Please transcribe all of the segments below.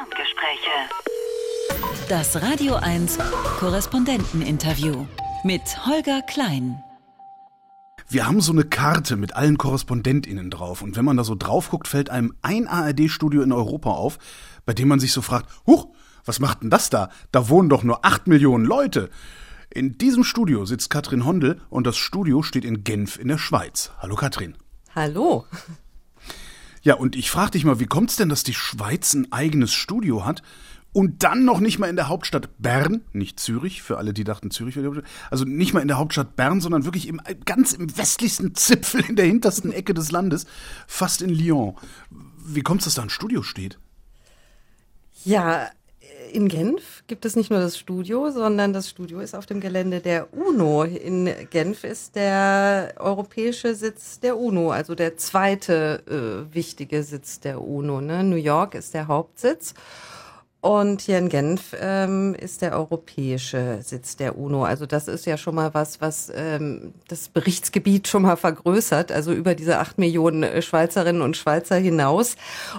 Ferngespräche. Das Radio 1 Korrespondenteninterview mit Holger Klein. Wir haben so eine Karte mit allen KorrespondentInnen drauf. Und wenn man da so drauf guckt, fällt einem ein ARD-Studio in Europa auf, bei dem man sich so fragt, huch, was macht denn das da? Da wohnen doch nur acht Millionen Leute. In diesem Studio sitzt Katrin Hondel und das Studio steht in Genf in der Schweiz. Hallo Katrin. Hallo. Ja, und ich frage dich mal, wie kommt's denn, dass die Schweiz ein eigenes Studio hat und dann noch nicht mal in der Hauptstadt Bern, nicht Zürich, für alle, die dachten Zürich wäre die Hauptstadt, also nicht mal in der Hauptstadt Bern, sondern wirklich im, ganz im westlichsten Zipfel in der hintersten Ecke des Landes, fast in Lyon. Wie kommt es, dass da ein Studio steht? Ja, in Genf gibt es nicht nur das Studio, sondern das Studio ist auf dem Gelände der UNO. In Genf ist der europäische Sitz der UNO, also der zweite äh, wichtige Sitz der UNO. Ne? New York ist der Hauptsitz. Und hier in Genf ähm, ist der europäische Sitz der UNO. Also das ist ja schon mal was, was ähm, das Berichtsgebiet schon mal vergrößert, also über diese acht Millionen äh, Schweizerinnen und Schweizer hinaus.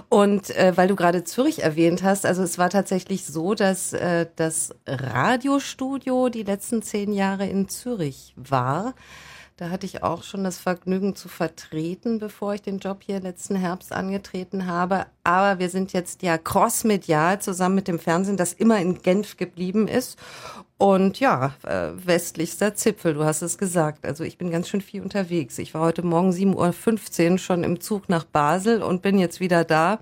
Und äh, weil du gerade Zürich erwähnt hast, also es war tatsächlich so, dass äh, das Radiostudio die letzten zehn Jahre in Zürich war. Da hatte ich auch schon das Vergnügen zu vertreten, bevor ich den Job hier letzten Herbst angetreten habe. Aber wir sind jetzt ja crossmedial zusammen mit dem Fernsehen, das immer in Genf geblieben ist. Und ja, äh, westlichster Zipfel, du hast es gesagt. Also ich bin ganz schön viel unterwegs. Ich war heute Morgen 7.15 Uhr schon im Zug nach Basel und bin jetzt wieder da.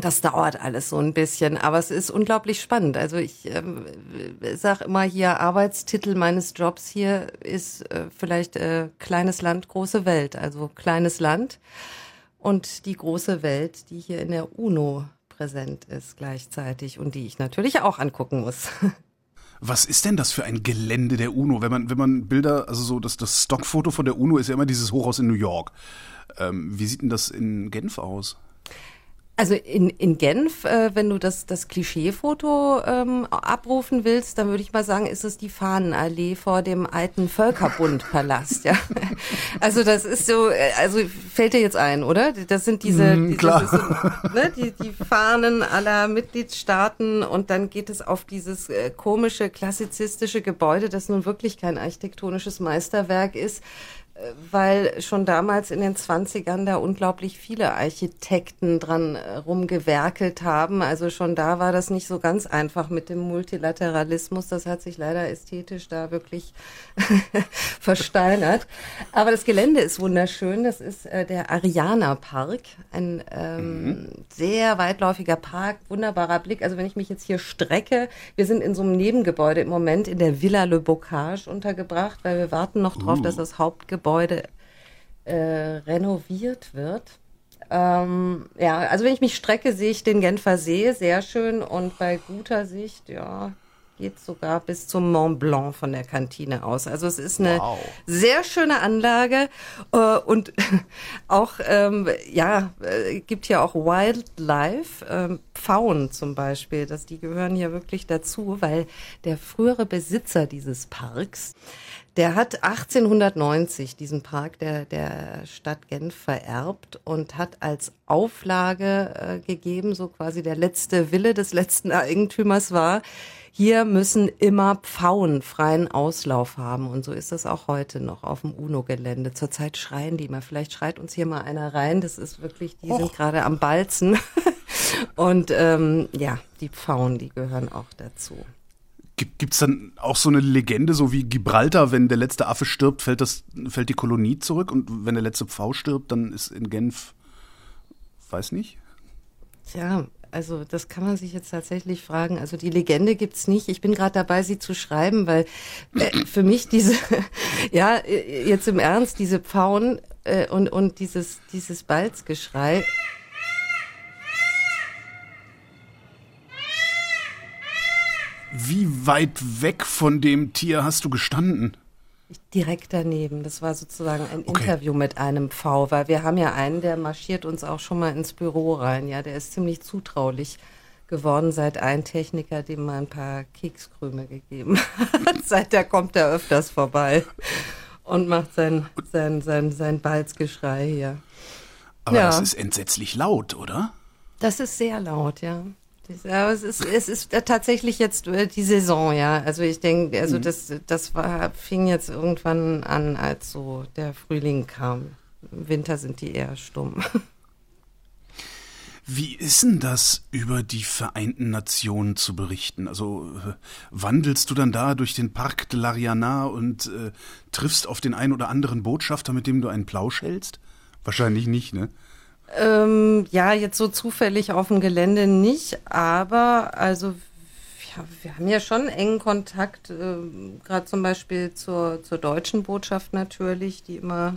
Das dauert alles so ein bisschen, aber es ist unglaublich spannend. Also ich ähm, sage immer hier, Arbeitstitel meines Jobs hier ist äh, vielleicht äh, kleines Land, große Welt. Also kleines Land und die große Welt, die hier in der UNO präsent ist gleichzeitig und die ich natürlich auch angucken muss. Was ist denn das für ein Gelände der UNO? Wenn man, wenn man Bilder, also so das, das Stockfoto von der UNO ist ja immer dieses Hochhaus in New York. Ähm, wie sieht denn das in Genf aus? Also in, in Genf, äh, wenn du das, das Klischeefoto ähm, abrufen willst, dann würde ich mal sagen, ist es die Fahnenallee vor dem alten Völkerbundpalast. ja. Also das ist so, äh, also fällt dir jetzt ein, oder? Das sind diese, mm. Das ne, die, die Fahnen aller Mitgliedstaaten und dann geht es auf dieses äh, komische, klassizistische Gebäude, das nun wirklich kein architektonisches Meisterwerk ist, weil schon damals in den 20ern da unglaublich viele Architekten dran äh, rumgewerkelt haben. Also schon da war das nicht so ganz einfach mit dem Multilateralismus. Das hat sich leider ästhetisch da wirklich versteinert. Aber das Gelände ist wunderschön. Das ist äh, der Ariana Park, ein ähm, mhm. sehr weitläufiger Park, wunderbarer Blick. Also wenn ich mich jetzt hier strecke, wir sind in so einem Nebengebäude im Moment in der Villa Le Bocage untergebracht, weil wir warten noch drauf, uh. dass das Hauptgebäude Gebäude äh, renoviert wird. Ähm, ja, also wenn ich mich strecke, sehe ich den Genfer See sehr schön und bei guter Sicht, ja, geht sogar bis zum Mont Blanc von der Kantine aus. Also es ist eine wow. sehr schöne Anlage äh, und auch ähm, ja äh, gibt hier auch Wildlife ähm, Pfauen zum Beispiel, dass die gehören hier wirklich dazu, weil der frühere Besitzer dieses Parks der hat 1890 diesen Park der, der Stadt Genf vererbt und hat als Auflage äh, gegeben, so quasi der letzte Wille des letzten Eigentümers war, hier müssen immer Pfauen freien Auslauf haben. Und so ist das auch heute noch auf dem UNO-Gelände. Zurzeit schreien die mal. Vielleicht schreit uns hier mal einer rein. Das ist wirklich, die Och. sind gerade am Balzen. und ähm, ja, die Pfauen, die gehören auch dazu. Gibt es dann auch so eine Legende, so wie Gibraltar, wenn der letzte Affe stirbt, fällt, das, fällt die Kolonie zurück und wenn der letzte Pfau stirbt, dann ist in Genf, weiß nicht? Tja, also das kann man sich jetzt tatsächlich fragen. Also die Legende gibt's nicht. Ich bin gerade dabei, sie zu schreiben, weil äh, für mich diese, ja, äh, jetzt im Ernst, diese Pfauen äh, und, und dieses, dieses Balzgeschrei, Wie weit weg von dem Tier hast du gestanden? Direkt daneben. Das war sozusagen ein okay. Interview mit einem V, weil wir haben ja einen, der marschiert uns auch schon mal ins Büro rein. Ja, der ist ziemlich zutraulich geworden, seit ein Techniker dem mal ein paar Kekskrüme gegeben hat. seit der kommt er öfters vorbei und macht sein, sein, sein, sein Balzgeschrei hier. Aber ja. das ist entsetzlich laut, oder? Das ist sehr laut, ja. Ja, es ist, es ist tatsächlich jetzt äh, die Saison, ja. Also ich denke, also mhm. das, das war, fing jetzt irgendwann an, als so der Frühling kam. Im Winter sind die eher stumm. Wie ist denn das, über die Vereinten Nationen zu berichten? Also äh, wandelst du dann da durch den Parc de l'Ariana und äh, triffst auf den einen oder anderen Botschafter, mit dem du einen Plausch hältst? Wahrscheinlich nicht, ne? Ähm, ja, jetzt so zufällig auf dem Gelände nicht, aber also ja, wir haben ja schon engen Kontakt, äh, gerade zum Beispiel zur, zur deutschen Botschaft natürlich, die immer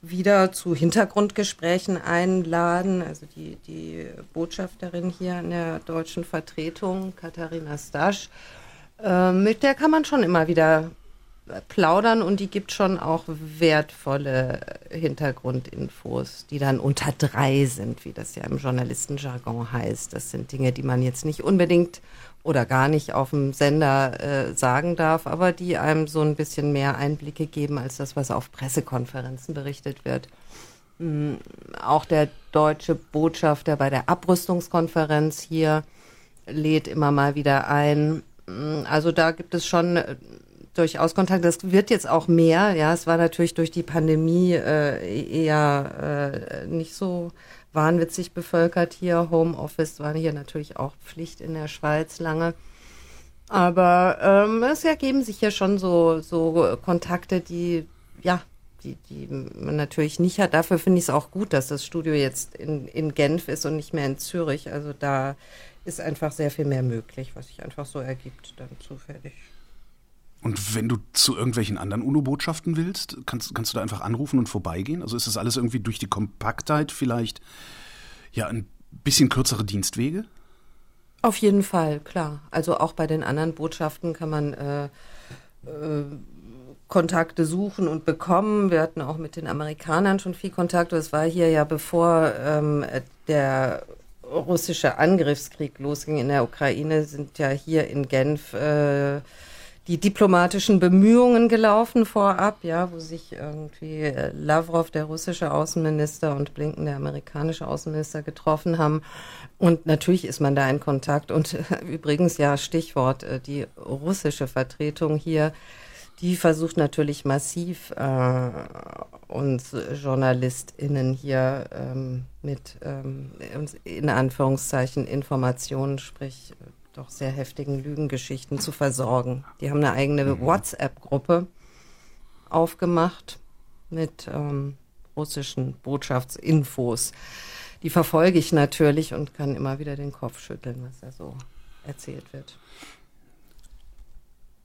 wieder zu Hintergrundgesprächen einladen. Also die, die Botschafterin hier in der deutschen Vertretung, Katharina Stasch, äh, mit der kann man schon immer wieder plaudern und die gibt schon auch wertvolle Hintergrundinfos, die dann unter drei sind, wie das ja im Journalistenjargon heißt. Das sind Dinge, die man jetzt nicht unbedingt oder gar nicht auf dem Sender äh, sagen darf, aber die einem so ein bisschen mehr Einblicke geben als das, was auf Pressekonferenzen berichtet wird. Mhm. Auch der deutsche Botschafter bei der Abrüstungskonferenz hier lädt immer mal wieder ein. Hm, also da gibt es schon äh, durchaus Kontakt. Das wird jetzt auch mehr. Ja, es war natürlich durch die Pandemie äh, eher äh, nicht so wahnwitzig bevölkert hier. Homeoffice war hier natürlich auch Pflicht in der Schweiz lange. Aber ähm, es ergeben sich ja schon so, so Kontakte, die, ja, die, die man natürlich nicht hat. Dafür finde ich es auch gut, dass das Studio jetzt in, in Genf ist und nicht mehr in Zürich. Also da ist einfach sehr viel mehr möglich, was sich einfach so ergibt, dann zufällig. Und wenn du zu irgendwelchen anderen UNO-Botschaften willst, kannst, kannst du da einfach anrufen und vorbeigehen? Also ist das alles irgendwie durch die Kompaktheit vielleicht ja ein bisschen kürzere Dienstwege? Auf jeden Fall, klar. Also auch bei den anderen Botschaften kann man äh, äh, Kontakte suchen und bekommen. Wir hatten auch mit den Amerikanern schon viel Kontakt. Das war hier ja bevor ähm, der russische Angriffskrieg losging in der Ukraine, sind ja hier in Genf äh, die diplomatischen Bemühungen gelaufen vorab, ja, wo sich irgendwie äh, Lavrov, der russische Außenminister, und Blinken, der amerikanische Außenminister, getroffen haben. Und natürlich ist man da in Kontakt. Und äh, übrigens, ja, Stichwort, äh, die russische Vertretung hier, die versucht natürlich massiv äh, uns JournalistInnen hier ähm, mit ähm, in Anführungszeichen Informationen, sprich doch sehr heftigen Lügengeschichten zu versorgen. Die haben eine eigene mhm. WhatsApp-Gruppe aufgemacht mit ähm, russischen Botschaftsinfos. Die verfolge ich natürlich und kann immer wieder den Kopf schütteln, was da so erzählt wird.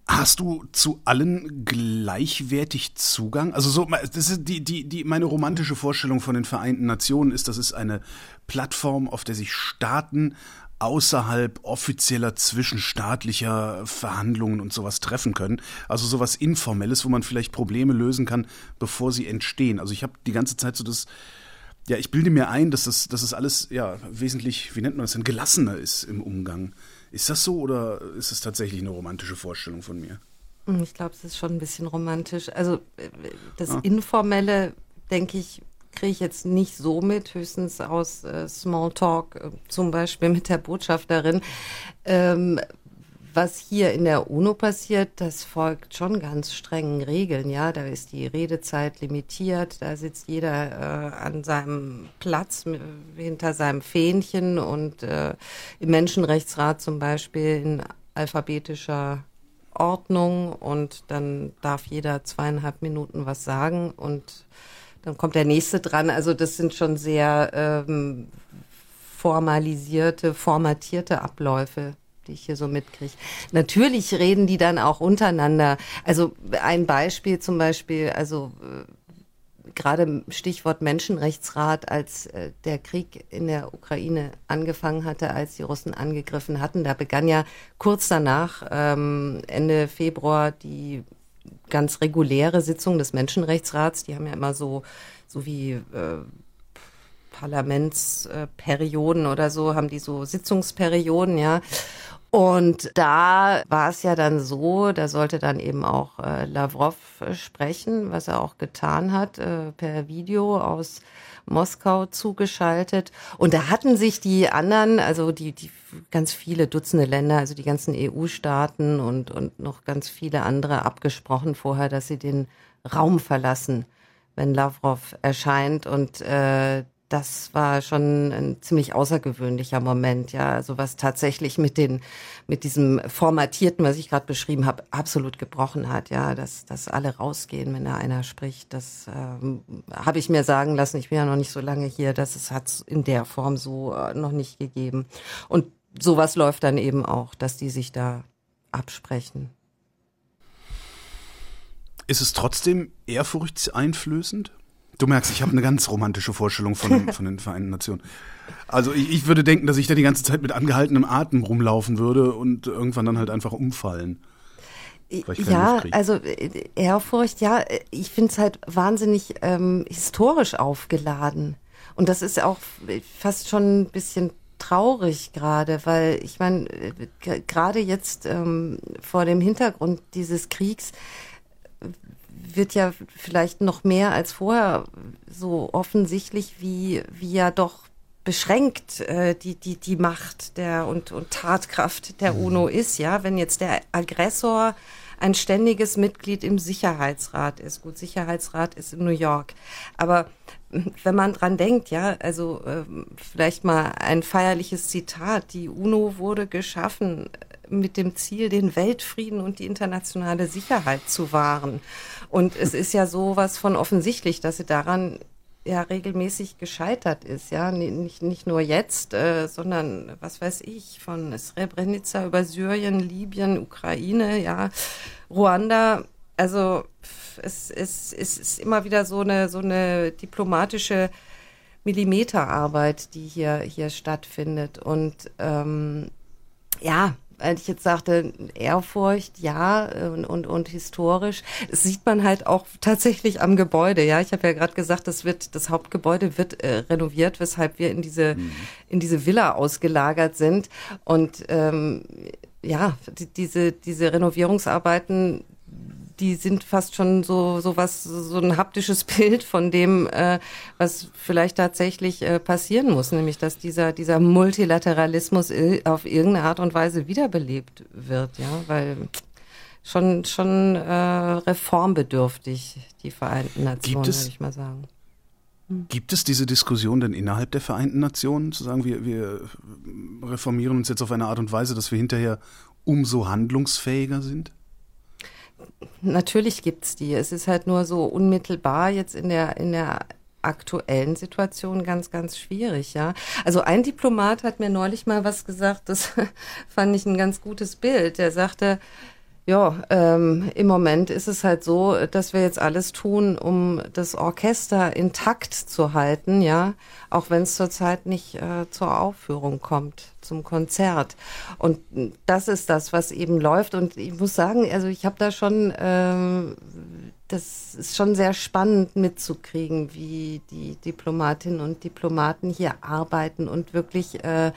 Hast du zu allen gleichwertig Zugang? Also so, das ist die, die, die, meine romantische Vorstellung von den Vereinten Nationen ist, das ist eine Plattform, auf der sich Staaten außerhalb offizieller zwischenstaatlicher Verhandlungen und sowas treffen können. Also sowas Informelles, wo man vielleicht Probleme lösen kann, bevor sie entstehen. Also ich habe die ganze Zeit so das, ja, ich bilde mir ein, dass das, dass das alles ja wesentlich, wie nennt man das denn, gelassener ist im Umgang. Ist das so oder ist es tatsächlich eine romantische Vorstellung von mir? Hm, ich glaube, es ist schon ein bisschen romantisch. Also äh, das ah. Informelle, denke ich, kriege ich jetzt nicht so mit, höchstens aus äh, Smalltalk, äh, zum Beispiel mit der Botschafterin. Ähm, was hier in der UNO passiert, das folgt schon ganz strengen Regeln. Ja, da ist die Redezeit limitiert, da sitzt jeder äh, an seinem Platz hinter seinem Fähnchen und äh, im Menschenrechtsrat zum Beispiel in alphabetischer Ordnung und dann darf jeder zweieinhalb Minuten was sagen und dann kommt der nächste dran. Also das sind schon sehr ähm, formalisierte, formatierte Abläufe, die ich hier so mitkriege. Natürlich reden die dann auch untereinander. Also ein Beispiel zum Beispiel, also äh, gerade Stichwort Menschenrechtsrat, als äh, der Krieg in der Ukraine angefangen hatte, als die Russen angegriffen hatten, da begann ja kurz danach, ähm, Ende Februar, die ganz reguläre Sitzung des Menschenrechtsrats. Die haben ja immer so, so wie äh, Parlamentsperioden oder so, haben die so Sitzungsperioden, ja. Und da war es ja dann so, da sollte dann eben auch äh, Lavrov sprechen, was er auch getan hat, äh, per Video aus Moskau zugeschaltet. Und da hatten sich die anderen, also die, die ganz viele Dutzende Länder, also die ganzen EU-Staaten und, und noch ganz viele andere abgesprochen vorher, dass sie den Raum verlassen, wenn Lavrov erscheint. Und äh, das war schon ein ziemlich außergewöhnlicher Moment, ja. Also was tatsächlich mit den, mit diesem Formatierten, was ich gerade beschrieben habe, absolut gebrochen hat, ja, dass, dass alle rausgehen, wenn da einer spricht. Das ähm, habe ich mir sagen lassen. Ich bin ja noch nicht so lange hier, dass es hat in der Form so äh, noch nicht gegeben. Und sowas läuft dann eben auch, dass die sich da absprechen. Ist es trotzdem ehrfurchtseinflößend? Du merkst, ich habe eine ganz romantische Vorstellung von, von den Vereinten Nationen. Also ich, ich, würde denken, dass ich da die ganze Zeit mit angehaltenem Atem rumlaufen würde und irgendwann dann halt einfach umfallen. Ja, also äh, Ehrfurcht, ja, ich finde es halt wahnsinnig ähm, historisch aufgeladen. Und das ist auch fast schon ein bisschen traurig gerade, weil ich meine, äh, gerade jetzt ähm, vor dem Hintergrund dieses Kriegs wird ja vielleicht noch mehr als vorher so offensichtlich, wie, wie ja doch beschränkt äh, die, die, die Macht der und, und Tatkraft der mhm. UNO ist, ja, wenn jetzt der Aggressor ein ständiges Mitglied im Sicherheitsrat ist. Gut, Sicherheitsrat ist in New York. Aber wenn man dran denkt, ja, also äh, vielleicht mal ein feierliches Zitat. Die UNO wurde geschaffen mit dem Ziel, den Weltfrieden und die internationale Sicherheit zu wahren. Und es ist ja sowas von offensichtlich, dass sie daran ja regelmäßig gescheitert ist, ja, nicht, nicht nur jetzt, äh, sondern was weiß ich, von Srebrenica über Syrien, Libyen, Ukraine, ja, Ruanda, also es, es, es ist immer wieder so eine, so eine diplomatische Millimeterarbeit, die hier, hier stattfindet. Und ähm, ja, weil ich jetzt sagte, Ehrfurcht, ja, und, und, und historisch. Das sieht man halt auch tatsächlich am Gebäude, ja. Ich habe ja gerade gesagt, das wird, das Hauptgebäude wird äh, renoviert, weshalb wir in diese, mhm. in diese Villa ausgelagert sind. Und ähm, ja, die, diese, diese Renovierungsarbeiten die sind fast schon so so was so ein haptisches Bild von dem, äh, was vielleicht tatsächlich äh, passieren muss, nämlich dass dieser dieser Multilateralismus auf irgendeine Art und Weise wiederbelebt wird, ja, weil schon schon äh, reformbedürftig die Vereinten Nationen, würde ich mal sagen. Hm. Gibt es diese Diskussion denn innerhalb der Vereinten Nationen, zu sagen, wir, wir reformieren uns jetzt auf eine Art und Weise, dass wir hinterher umso handlungsfähiger sind? Natürlich gibt's die. Es ist halt nur so unmittelbar jetzt in der, in der aktuellen Situation ganz, ganz schwierig, ja. Also ein Diplomat hat mir neulich mal was gesagt, das fand ich ein ganz gutes Bild. Der sagte, ja, ähm, im Moment ist es halt so, dass wir jetzt alles tun, um das Orchester intakt zu halten, ja, auch wenn es zurzeit nicht äh, zur Aufführung kommt, zum Konzert. Und das ist das, was eben läuft. Und ich muss sagen, also ich habe da schon, ähm, das ist schon sehr spannend mitzukriegen, wie die Diplomatinnen und Diplomaten hier arbeiten und wirklich äh,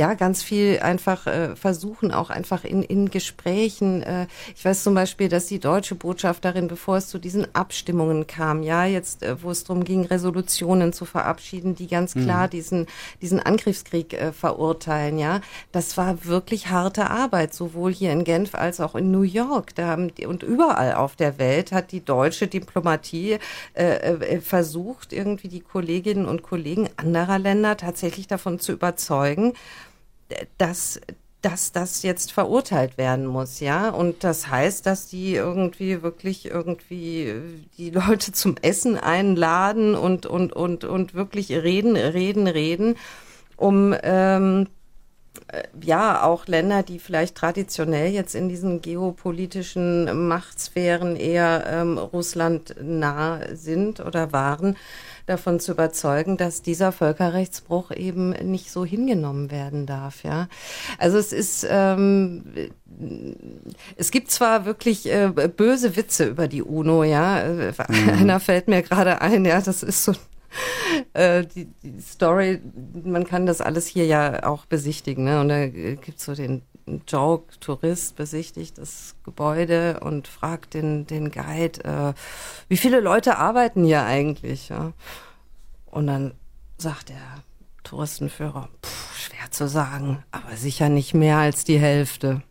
ja ganz viel einfach äh, versuchen, auch einfach in, in Gesprächen. Äh, ich weiß zum Beispiel, dass die deutsche Botschafterin, bevor es zu diesen Abstimmungen kam, ja, jetzt, äh, wo es darum ging, Resolutionen zu verabschieden, die ganz mhm. klar mhm. diesen, diesen Angriffskrieg äh, verurteilen, ja, das war wirklich harte Arbeit, sowohl hier in Genf als auch in New York. Da haben die, und überall auf der Welt hat die deutsche Diplomatie äh, äh, versucht, irgendwie die Kolleginnen und Kollegen anderer Länder tatsächlich davon zu überzeugen, dass dass das jetzt verurteilt werden muss, ja. Und das heißt, dass die irgendwie wirklich irgendwie die Leute zum Essen einladen und und und und wirklich reden, reden, reden, um ähm, äh, ja auch Länder, die vielleicht traditionell jetzt in diesen geopolitischen Machtsphären eher ähm, Russland nah sind oder waren, davon zu überzeugen, dass dieser Völkerrechtsbruch eben nicht so hingenommen werden darf. Ja, also es ist, ähm, es gibt zwar wirklich äh, böse Witze über die UNO. Ja, mhm. einer fällt mir gerade ein. Ja, das ist so äh, die, die Story, man kann das alles hier ja auch besichtigen, ne? Und da gibt's so den Joke, Tourist besichtigt das Gebäude und fragt den, den Guide, äh, wie viele Leute arbeiten hier eigentlich? Ja? Und dann sagt der Touristenführer, pff, schwer zu sagen, aber sicher nicht mehr als die Hälfte.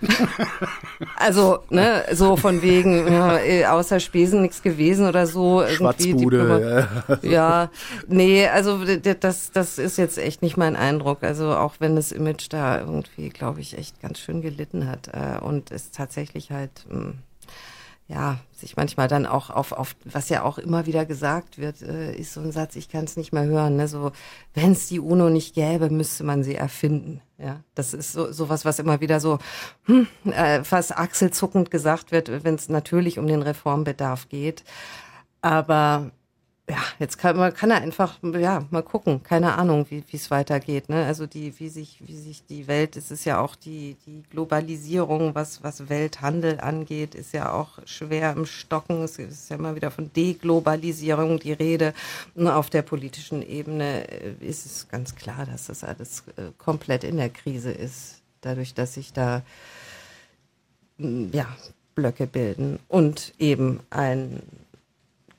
also, ne, so von wegen, ja, äh, außer Spesen nichts gewesen oder so. Schwarzbude. Ja. ja, nee, also das, das ist jetzt echt nicht mein Eindruck. Also auch wenn das Image da irgendwie, glaube ich, echt ganz schön gelitten hat äh, und es tatsächlich halt hm, ja, sich manchmal dann auch auf, auf, was ja auch immer wieder gesagt wird, äh, ist so ein Satz, ich kann es nicht mehr hören, ne? so, wenn es die UNO nicht gäbe, müsste man sie erfinden. Ja, das ist so sowas, was immer wieder so hm, äh, fast achselzuckend gesagt wird, wenn es natürlich um den Reformbedarf geht. Aber ja, jetzt kann man kann er einfach ja mal gucken, keine Ahnung, wie es weitergeht. Ne? Also die wie sich wie sich die Welt, es ist ja auch die die Globalisierung, was was Welthandel angeht, ist ja auch schwer im Stocken. Es ist ja immer wieder von Deglobalisierung die Rede. Und auf der politischen Ebene äh, ist es ganz klar, dass das alles äh, komplett in der Krise ist, dadurch, dass sich da ja Blöcke bilden und eben ein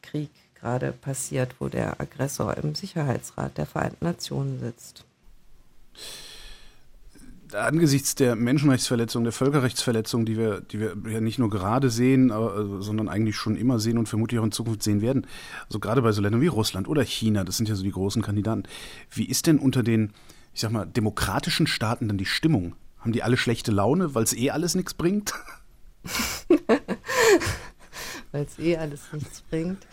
Krieg gerade passiert, wo der Aggressor im Sicherheitsrat der Vereinten Nationen sitzt. Angesichts der Menschenrechtsverletzung, der Völkerrechtsverletzung, die wir, die wir ja nicht nur gerade sehen, aber, sondern eigentlich schon immer sehen und vermutlich auch in Zukunft sehen werden, also gerade bei so Ländern wie Russland oder China, das sind ja so die großen Kandidaten. Wie ist denn unter den, ich sag mal, demokratischen Staaten dann die Stimmung? Haben die alle schlechte Laune, weil es eh alles nichts bringt? weil es eh alles nichts bringt.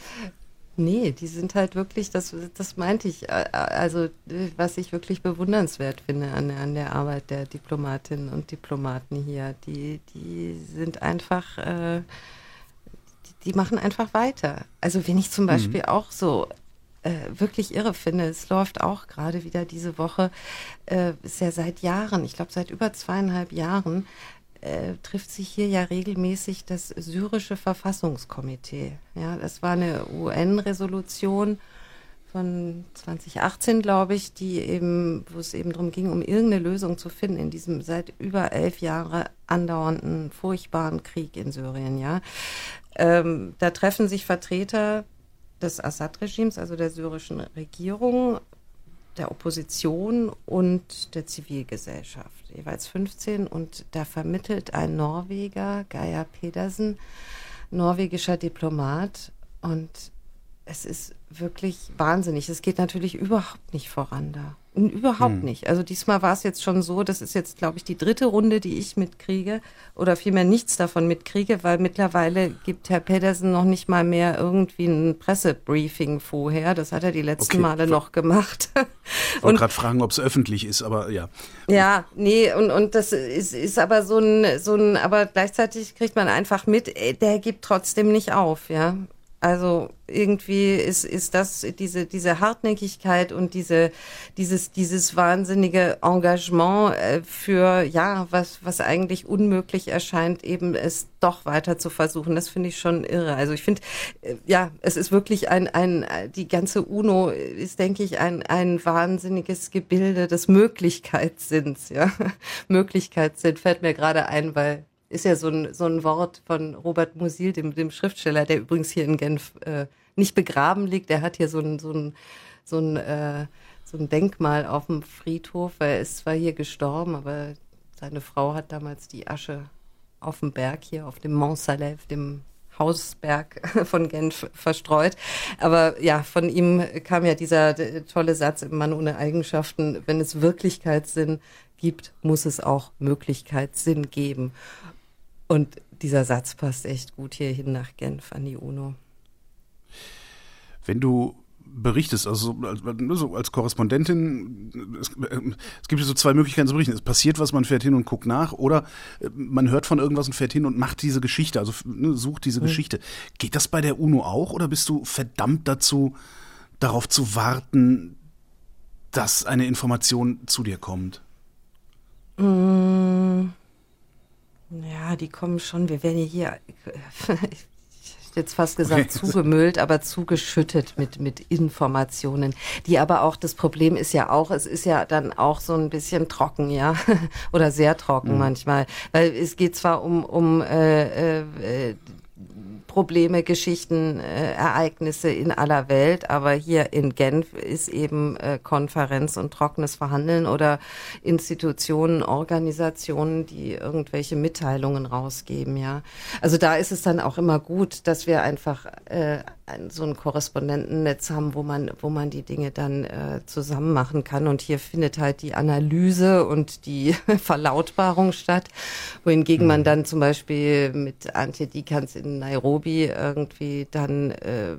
Nee, die sind halt wirklich, das, das meinte ich, äh, also was ich wirklich bewundernswert finde an, an der Arbeit der Diplomatinnen und Diplomaten hier, die, die sind einfach, äh, die, die, machen einfach weiter. Also wenn ich zum mhm. Beispiel mhm. auch so äh, wirklich irre finde, es läuft auch gerade wieder diese Woche, äh, ist ja seit Jahren, ich glaube seit über zweieinhalb Jahren, äh, trifft sich hier ja regelmäßig das syrische Verfassungskomitee. Ja, das war eine UN-Resolution von 2018, glaube ich, die eben, wo es eben darum ging, um irgendeine Lösung zu finden in diesem seit über elf Jahren andauernden furchtbaren Krieg in Syrien. Ja, ähm, da treffen sich Vertreter des Assad-Regimes, also der syrischen Regierung, der Opposition und der Zivilgesellschaft, jeweils 15. Und da vermittelt ein Norweger, Geir Pedersen, norwegischer Diplomat. Und es ist wirklich wahnsinnig. Es geht natürlich überhaupt nicht voran da. Überhaupt hm. nicht. Also diesmal war es jetzt schon so, das ist jetzt, glaube ich, die dritte Runde, die ich mitkriege oder vielmehr nichts davon mitkriege, weil mittlerweile gibt Herr Pedersen noch nicht mal mehr irgendwie ein Pressebriefing vorher. Das hat er die letzten okay. Male noch gemacht. Ich wollte gerade fragen, ob es öffentlich ist, aber ja. Ja, nee, und, und das ist, ist aber so ein, so ein, aber gleichzeitig kriegt man einfach mit, äh, der gibt trotzdem nicht auf, ja. Also irgendwie ist, ist das diese, diese Hartnäckigkeit und diese, dieses, dieses wahnsinnige Engagement äh, für, ja, was, was eigentlich unmöglich erscheint, eben es doch weiter zu versuchen. Das finde ich schon irre. Also ich finde, äh, ja, es ist wirklich ein, ein, die ganze UNO ist, denke ich, ein, ein wahnsinniges Gebilde des Möglichkeitssinns, ja. Möglichkeitssinn fällt mir gerade ein, weil ist ja so ein, so ein Wort von Robert Musil, dem, dem Schriftsteller, der übrigens hier in Genf äh, nicht begraben liegt. Er hat hier so ein, so ein, so ein, äh, so ein Denkmal auf dem Friedhof. Er ist zwar hier gestorben, aber seine Frau hat damals die Asche auf dem Berg hier, auf dem Mont Salève, dem Hausberg von Genf verstreut. Aber ja, von ihm kam ja dieser tolle Satz im Mann ohne Eigenschaften, wenn es Wirklichkeitssinn gibt, muss es auch Möglichkeitssinn geben. Und dieser Satz passt echt gut hierhin nach Genf an die UNO. Wenn du berichtest, also als, also als Korrespondentin, es, es, gibt so zwei Möglichkeiten zu berichten. Es passiert was, man fährt hin und guckt nach, oder äh, man hört von irgendwas und fährt hin und macht diese Geschichte, also ne, sucht diese mhm. Geschichte. Geht das bei der UNO auch, oder bist du verdammt dazu, darauf zu warten, dass eine Information zu dir kommt? Mhm. Ja, die kommen schon. Wir werden hier, ich jetzt fast gesagt, zugemüllt, aber zugeschüttet mit, mit Informationen. Die aber auch, das Problem ist ja auch, es ist ja dann auch so ein bisschen trocken, ja. Oder sehr trocken mhm. manchmal. Weil es geht zwar um, um äh, äh, Probleme, Geschichten, äh, Ereignisse in aller Welt. Aber hier in Genf ist eben äh, Konferenz und trockenes Verhandeln oder Institutionen, Organisationen, die irgendwelche Mitteilungen rausgeben. Ja, also da ist es dann auch immer gut, dass wir einfach äh, so ein Korrespondentennetz haben, wo man, wo man die Dinge dann äh, zusammen machen kann. Und hier findet halt die Analyse und die Verlautbarung statt, wohingegen mhm. man dann zum Beispiel mit Antje Dikans in Nairobi irgendwie dann äh,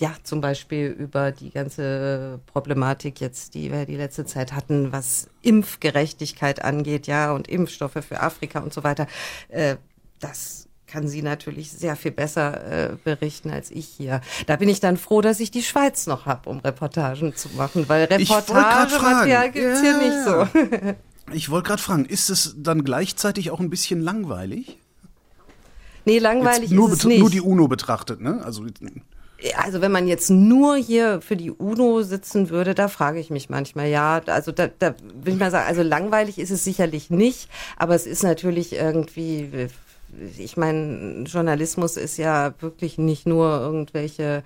ja, zum Beispiel über die ganze Problematik jetzt, die wir die letzte Zeit hatten, was Impfgerechtigkeit angeht, ja, und Impfstoffe für Afrika und so weiter. Äh, das kann sie natürlich sehr viel besser äh, berichten als ich hier. Da bin ich dann froh, dass ich die Schweiz noch habe, um Reportagen zu machen, weil Reportagematerial gibt's ja, hier nicht so. ich wollte gerade fragen, ist es dann gleichzeitig auch ein bisschen langweilig? Nee, langweilig nur, ist es nicht. Nur die UNO betrachtet, ne? Also also wenn man jetzt nur hier für die UNO sitzen würde, da frage ich mich manchmal, ja, also da, da will ich mal sagen, also langweilig ist es sicherlich nicht, aber es ist natürlich irgendwie ich meine, Journalismus ist ja wirklich nicht nur irgendwelche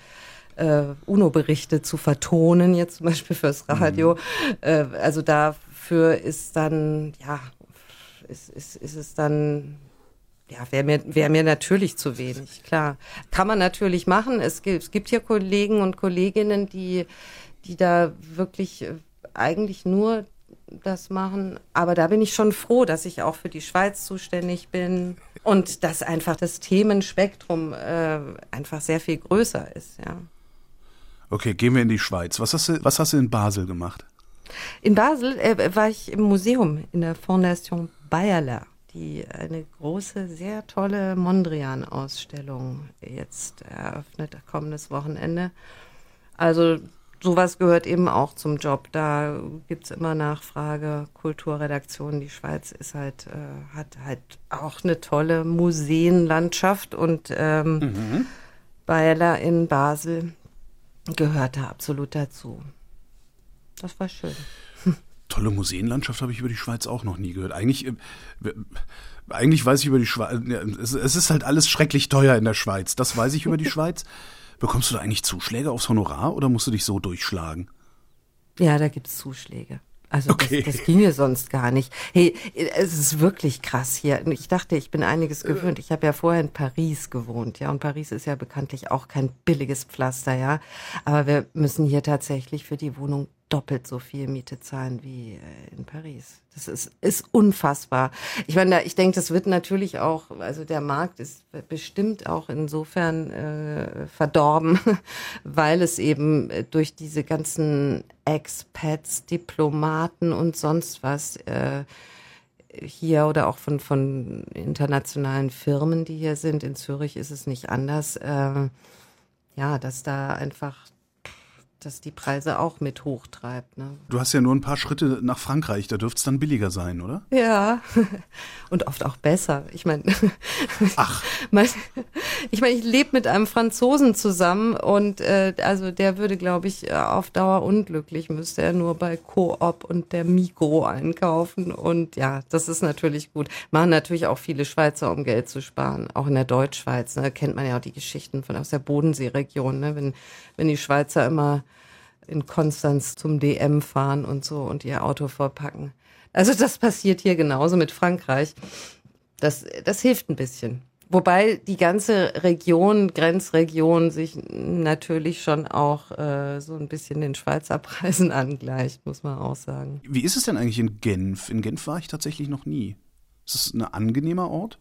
äh, UNO-Berichte zu vertonen, jetzt zum Beispiel fürs Radio. Mhm. Äh, also dafür ist dann, ja, ist, ist, ist es dann ja, wäre mir, wär mir natürlich zu wenig, klar. Kann man natürlich machen. Es gibt, es gibt hier Kollegen und Kolleginnen, die, die da wirklich äh, eigentlich nur das machen. Aber da bin ich schon froh, dass ich auch für die Schweiz zuständig bin und dass einfach das Themenspektrum äh, einfach sehr viel größer ist, ja. Okay, gehen wir in die Schweiz. Was hast du, was hast du in Basel gemacht? In Basel äh, war ich im Museum in der Fondation Bayerler, die eine große, sehr tolle Mondrian-Ausstellung jetzt eröffnet, kommendes Wochenende. Also sowas gehört eben auch zum Job. Da gibt's immer Nachfrage, Kulturredaktion. Die Schweiz ist halt, äh, hat halt auch eine tolle Museenlandschaft und ähm, mhm. Bayerler in Basel gehört da absolut dazu. Das war schön. Tolle Museenlandschaft habe ich über die Schweiz auch noch nie gehört. Eigentlich, äh, eigentlich weiß ich über die Schweiz, es, es ist halt alles schrecklich teuer in der Schweiz. Das weiß ich über die Schweiz. Bekommst du da eigentlich Zuschläge aufs Honorar oder musst du dich so durchschlagen? Ja, da gibt's Zuschläge. Also okay. das, das ginge sonst gar nicht. Hey, es ist wirklich krass hier. Ich dachte, ich bin einiges gewöhnt. Ich habe ja vorher in Paris gewohnt, ja, und Paris ist ja bekanntlich auch kein billiges Pflaster, ja. Aber wir müssen hier tatsächlich für die Wohnung doppelt so viel Miete zahlen wie äh, in Paris. Das ist, ist unfassbar. Ich meine, ich denke, das wird natürlich auch, also der Markt ist bestimmt auch insofern äh, verdorben, weil es eben durch diese ganzen Expats, Diplomaten und sonst was äh, hier oder auch von, von internationalen Firmen, die hier sind, in Zürich ist es nicht anders, äh, ja, dass da einfach das die Preise auch mit hochtreibt. Ne? Du hast ja nur ein paar Schritte nach Frankreich, da dürfte es dann billiger sein, oder? Ja, und oft auch besser. Ich meine, ach, ich meine, ich lebe mit einem Franzosen zusammen und äh, also der würde, glaube ich, äh, auf Dauer unglücklich, müsste er nur bei Coop und der Mikro einkaufen und ja, das ist natürlich gut. Machen natürlich auch viele Schweizer, um Geld zu sparen, auch in der Deutschschweiz. Ne, kennt man ja auch die Geschichten von aus der Bodenseeregion, ne, wenn wenn die Schweizer immer in Konstanz zum DM fahren und so und ihr Auto vorpacken. Also das passiert hier genauso mit Frankreich. Das, das hilft ein bisschen. Wobei die ganze Region, Grenzregion sich natürlich schon auch äh, so ein bisschen den Schweizer Preisen angleicht, muss man auch sagen. Wie ist es denn eigentlich in Genf? In Genf war ich tatsächlich noch nie. Ist es ein angenehmer Ort?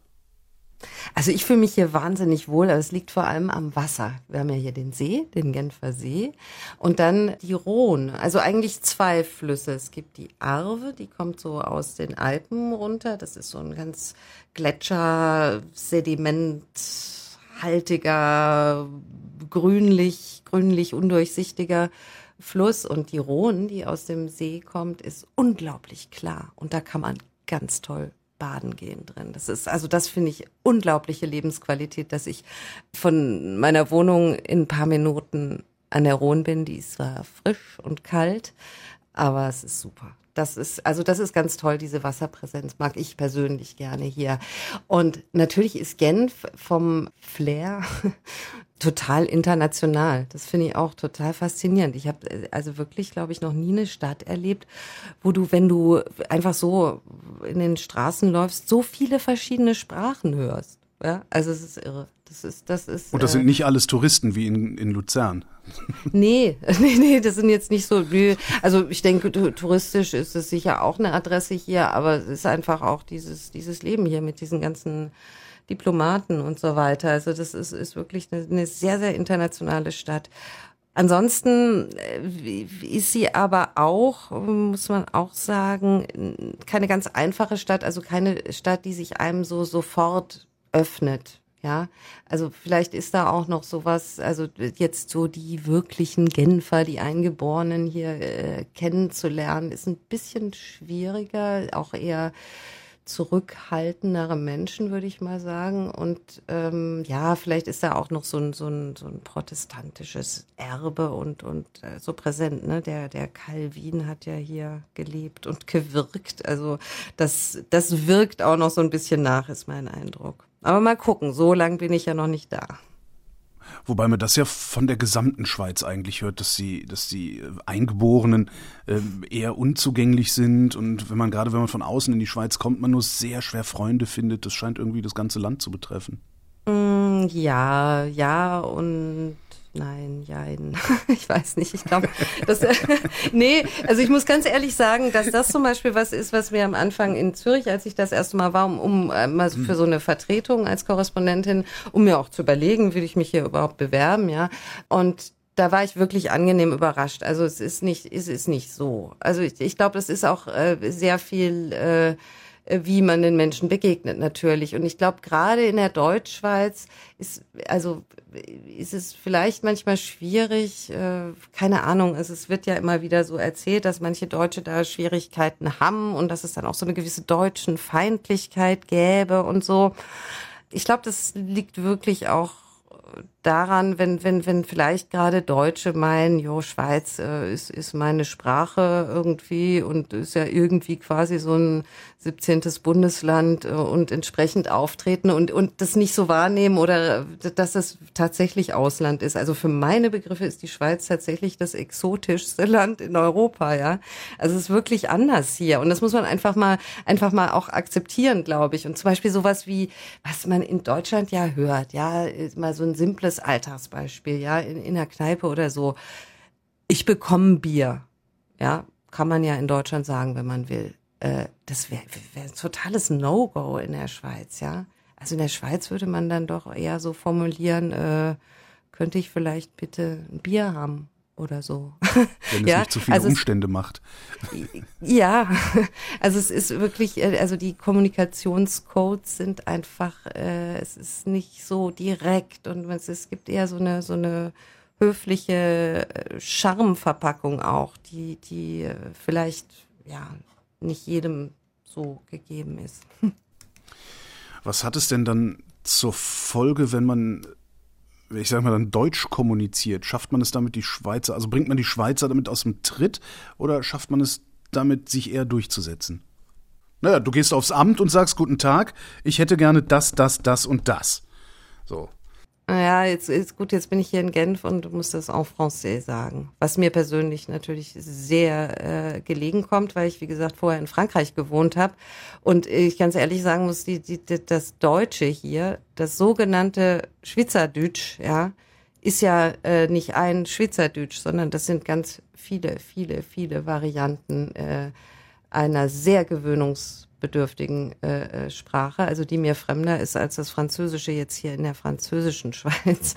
Also ich fühle mich hier wahnsinnig wohl, aber es liegt vor allem am Wasser. Wir haben ja hier den See, den Genfer See und dann die Rhone. Also eigentlich zwei Flüsse. Es gibt die Arve, die kommt so aus den Alpen runter. Das ist so ein ganz Gletscher, sedimenthaltiger, grünlich, grünlich undurchsichtiger Fluss. Und die Rhone, die aus dem See kommt, ist unglaublich klar. Und da kann man ganz toll baden gehen drin. Das ist, also das finde ich unglaubliche Lebensqualität, dass ich von meiner Wohnung in ein paar Minuten an der Rhone bin. Die ist zwar frisch und kalt, aber es ist super. das ist, also das ist ganz toll, diese Wasserpräsenz mag ich persönlich gerne hier. Und natürlich ist Genf vom Flair total international. Das finde ich auch total faszinierend. Ich habe äh, also wirklich, glaube ich, noch nie eine Stadt erlebt, wo du, wenn du einfach so in den Straßen läufst, so viele verschiedene Sprachen hörst. Ja, also es ist irre. Das ist, das ist. Und das äh, sind nicht alles Touristen wie in, in Luzern. Nee, nee, nee, das sind jetzt nicht so. Also ich denke, touristisch ist es sicher auch eine Adresse hier, aber es ist einfach auch dieses, dieses Leben hier mit diesen ganzen Diplomaten und so weiter. Also das ist, ist wirklich eine, eine sehr, sehr internationale Stadt. Ansonsten äh, ist sie aber auch, muss man auch sagen, keine ganz einfache Stadt, also keine Stadt, die sich einem so sofort öffnet. Ja, also vielleicht ist da auch noch sowas, also jetzt so die wirklichen Genfer, die Eingeborenen hier äh, kennenzulernen, ist ein bisschen schwieriger, auch eher zurückhaltendere Menschen, würde ich mal sagen. Und ähm, ja, vielleicht ist da auch noch so ein, so ein, so ein protestantisches Erbe und, und äh, so präsent. Ne? Der, der Calvin hat ja hier gelebt und gewirkt. Also das, das wirkt auch noch so ein bisschen nach, ist mein Eindruck. Aber mal gucken, so lang bin ich ja noch nicht da. Wobei man das ja von der gesamten Schweiz eigentlich hört, dass sie, dass die äh, Eingeborenen äh, eher unzugänglich sind und wenn man gerade wenn man von außen in die Schweiz kommt, man nur sehr schwer Freunde findet. Das scheint irgendwie das ganze Land zu betreffen. Mm, ja, ja und Nein, jein. Ich weiß nicht. Ich glaube, das, nee, also ich muss ganz ehrlich sagen, dass das zum Beispiel was ist, was mir am Anfang in Zürich, als ich das erste Mal war, um, um äh, mal für so eine Vertretung als Korrespondentin, um mir auch zu überlegen, will ich mich hier überhaupt bewerben, ja. Und da war ich wirklich angenehm überrascht. Also es ist nicht, es ist nicht so. Also ich, ich glaube, das ist auch äh, sehr viel äh, äh, wie man den Menschen begegnet natürlich. Und ich glaube, gerade in der Deutschschweiz ist, also ist es vielleicht manchmal schwierig, äh, keine Ahnung, also es wird ja immer wieder so erzählt, dass manche Deutsche da Schwierigkeiten haben und dass es dann auch so eine gewisse deutschen Feindlichkeit gäbe und so. Ich glaube, das liegt wirklich auch daran, wenn, wenn, wenn vielleicht gerade Deutsche meinen, jo, Schweiz äh, ist, ist meine Sprache irgendwie und ist ja irgendwie quasi so ein 17. Bundesland äh, und entsprechend auftreten und, und das nicht so wahrnehmen oder dass es tatsächlich Ausland ist. Also für meine Begriffe ist die Schweiz tatsächlich das exotischste Land in Europa, ja. Also es ist wirklich anders hier und das muss man einfach mal, einfach mal auch akzeptieren, glaube ich. Und zum Beispiel sowas wie, was man in Deutschland ja hört, ja, mal so ein simples Alltagsbeispiel, ja, in, in der Kneipe oder so. Ich bekomme Bier, ja, kann man ja in Deutschland sagen, wenn man will äh, das wäre wär ein totales No-Go in der Schweiz, ja. Also in der Schweiz würde man dann doch eher so formulieren, äh, könnte ich vielleicht bitte ein Bier haben oder so. Wenn es ja, nicht zu viele also Umstände es, macht. Ja, also es ist wirklich, äh, also die Kommunikationscodes sind einfach, äh, es ist nicht so direkt und es, es gibt eher so eine, so eine höfliche äh, Charmverpackung auch, die, die äh, vielleicht, ja, nicht jedem so gegeben ist. Was hat es denn dann zur Folge, wenn man, ich sag mal, dann Deutsch kommuniziert? Schafft man es damit die Schweizer, also bringt man die Schweizer damit aus dem Tritt oder schafft man es damit, sich eher durchzusetzen? Naja, du gehst aufs Amt und sagst, guten Tag, ich hätte gerne das, das, das und das. So. Naja, jetzt ist gut, jetzt bin ich hier in Genf und muss das en français sagen. Was mir persönlich natürlich sehr äh, gelegen kommt, weil ich, wie gesagt, vorher in Frankreich gewohnt habe. Und ich ganz ehrlich sagen muss, die, die, das Deutsche hier, das sogenannte Schweizerdeutsch, ja, ist ja äh, nicht ein Schweizerdeutsch, sondern das sind ganz viele, viele, viele Varianten äh, einer sehr gewöhnungs bedürftigen äh, äh, Sprache, also die mir fremder ist als das Französische jetzt hier in der französischen Schweiz.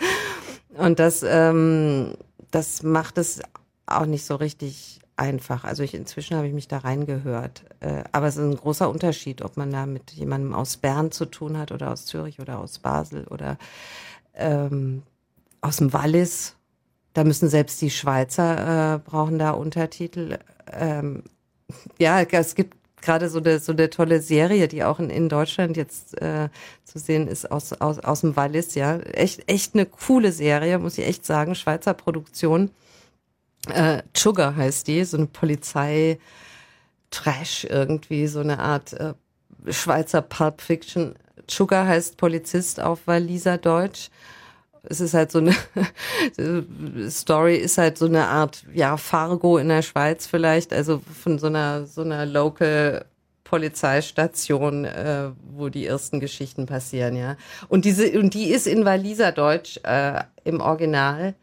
Und das, ähm, das macht es auch nicht so richtig einfach. Also ich inzwischen habe ich mich da reingehört. Äh, aber es ist ein großer Unterschied, ob man da mit jemandem aus Bern zu tun hat oder aus Zürich oder aus Basel oder ähm, aus dem Wallis. Da müssen selbst die Schweizer äh, brauchen da Untertitel. Ähm, ja, es gibt gerade so eine, so eine tolle Serie, die auch in, in Deutschland jetzt äh, zu sehen ist, aus, aus, aus dem Wallis, ja. Echt, echt eine coole Serie, muss ich echt sagen. Schweizer Produktion. Äh, Sugar heißt die, so eine Polizei. Trash irgendwie, so eine Art äh, Schweizer Pulp Fiction. Sugar heißt Polizist auf Waliser Deutsch. Es ist halt so eine Story ist halt so eine Art ja Fargo in der Schweiz vielleicht, also von so einer so einer Local Polizeistation, äh, wo die ersten Geschichten passieren, ja. Und diese und die ist in Waliser Deutsch äh, im Original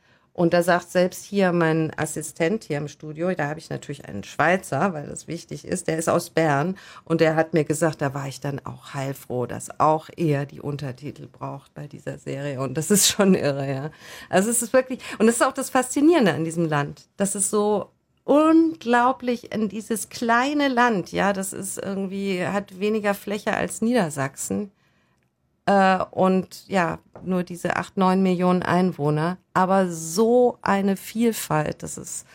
und da sagt selbst hier mein Assistent hier im Studio, da habe ich natürlich einen Schweizer, weil das wichtig ist, der ist aus Bern. Und der hat mir gesagt, da war ich dann auch heilfroh, dass auch er die Untertitel braucht bei dieser Serie. Und das ist schon irre, ja. Also es ist wirklich, und das ist auch das Faszinierende an diesem Land, dass es so unglaublich in dieses kleine Land, ja, das ist irgendwie, hat weniger Fläche als Niedersachsen äh, und ja, nur diese acht, neun Millionen Einwohner, aber so eine Vielfalt, das ist,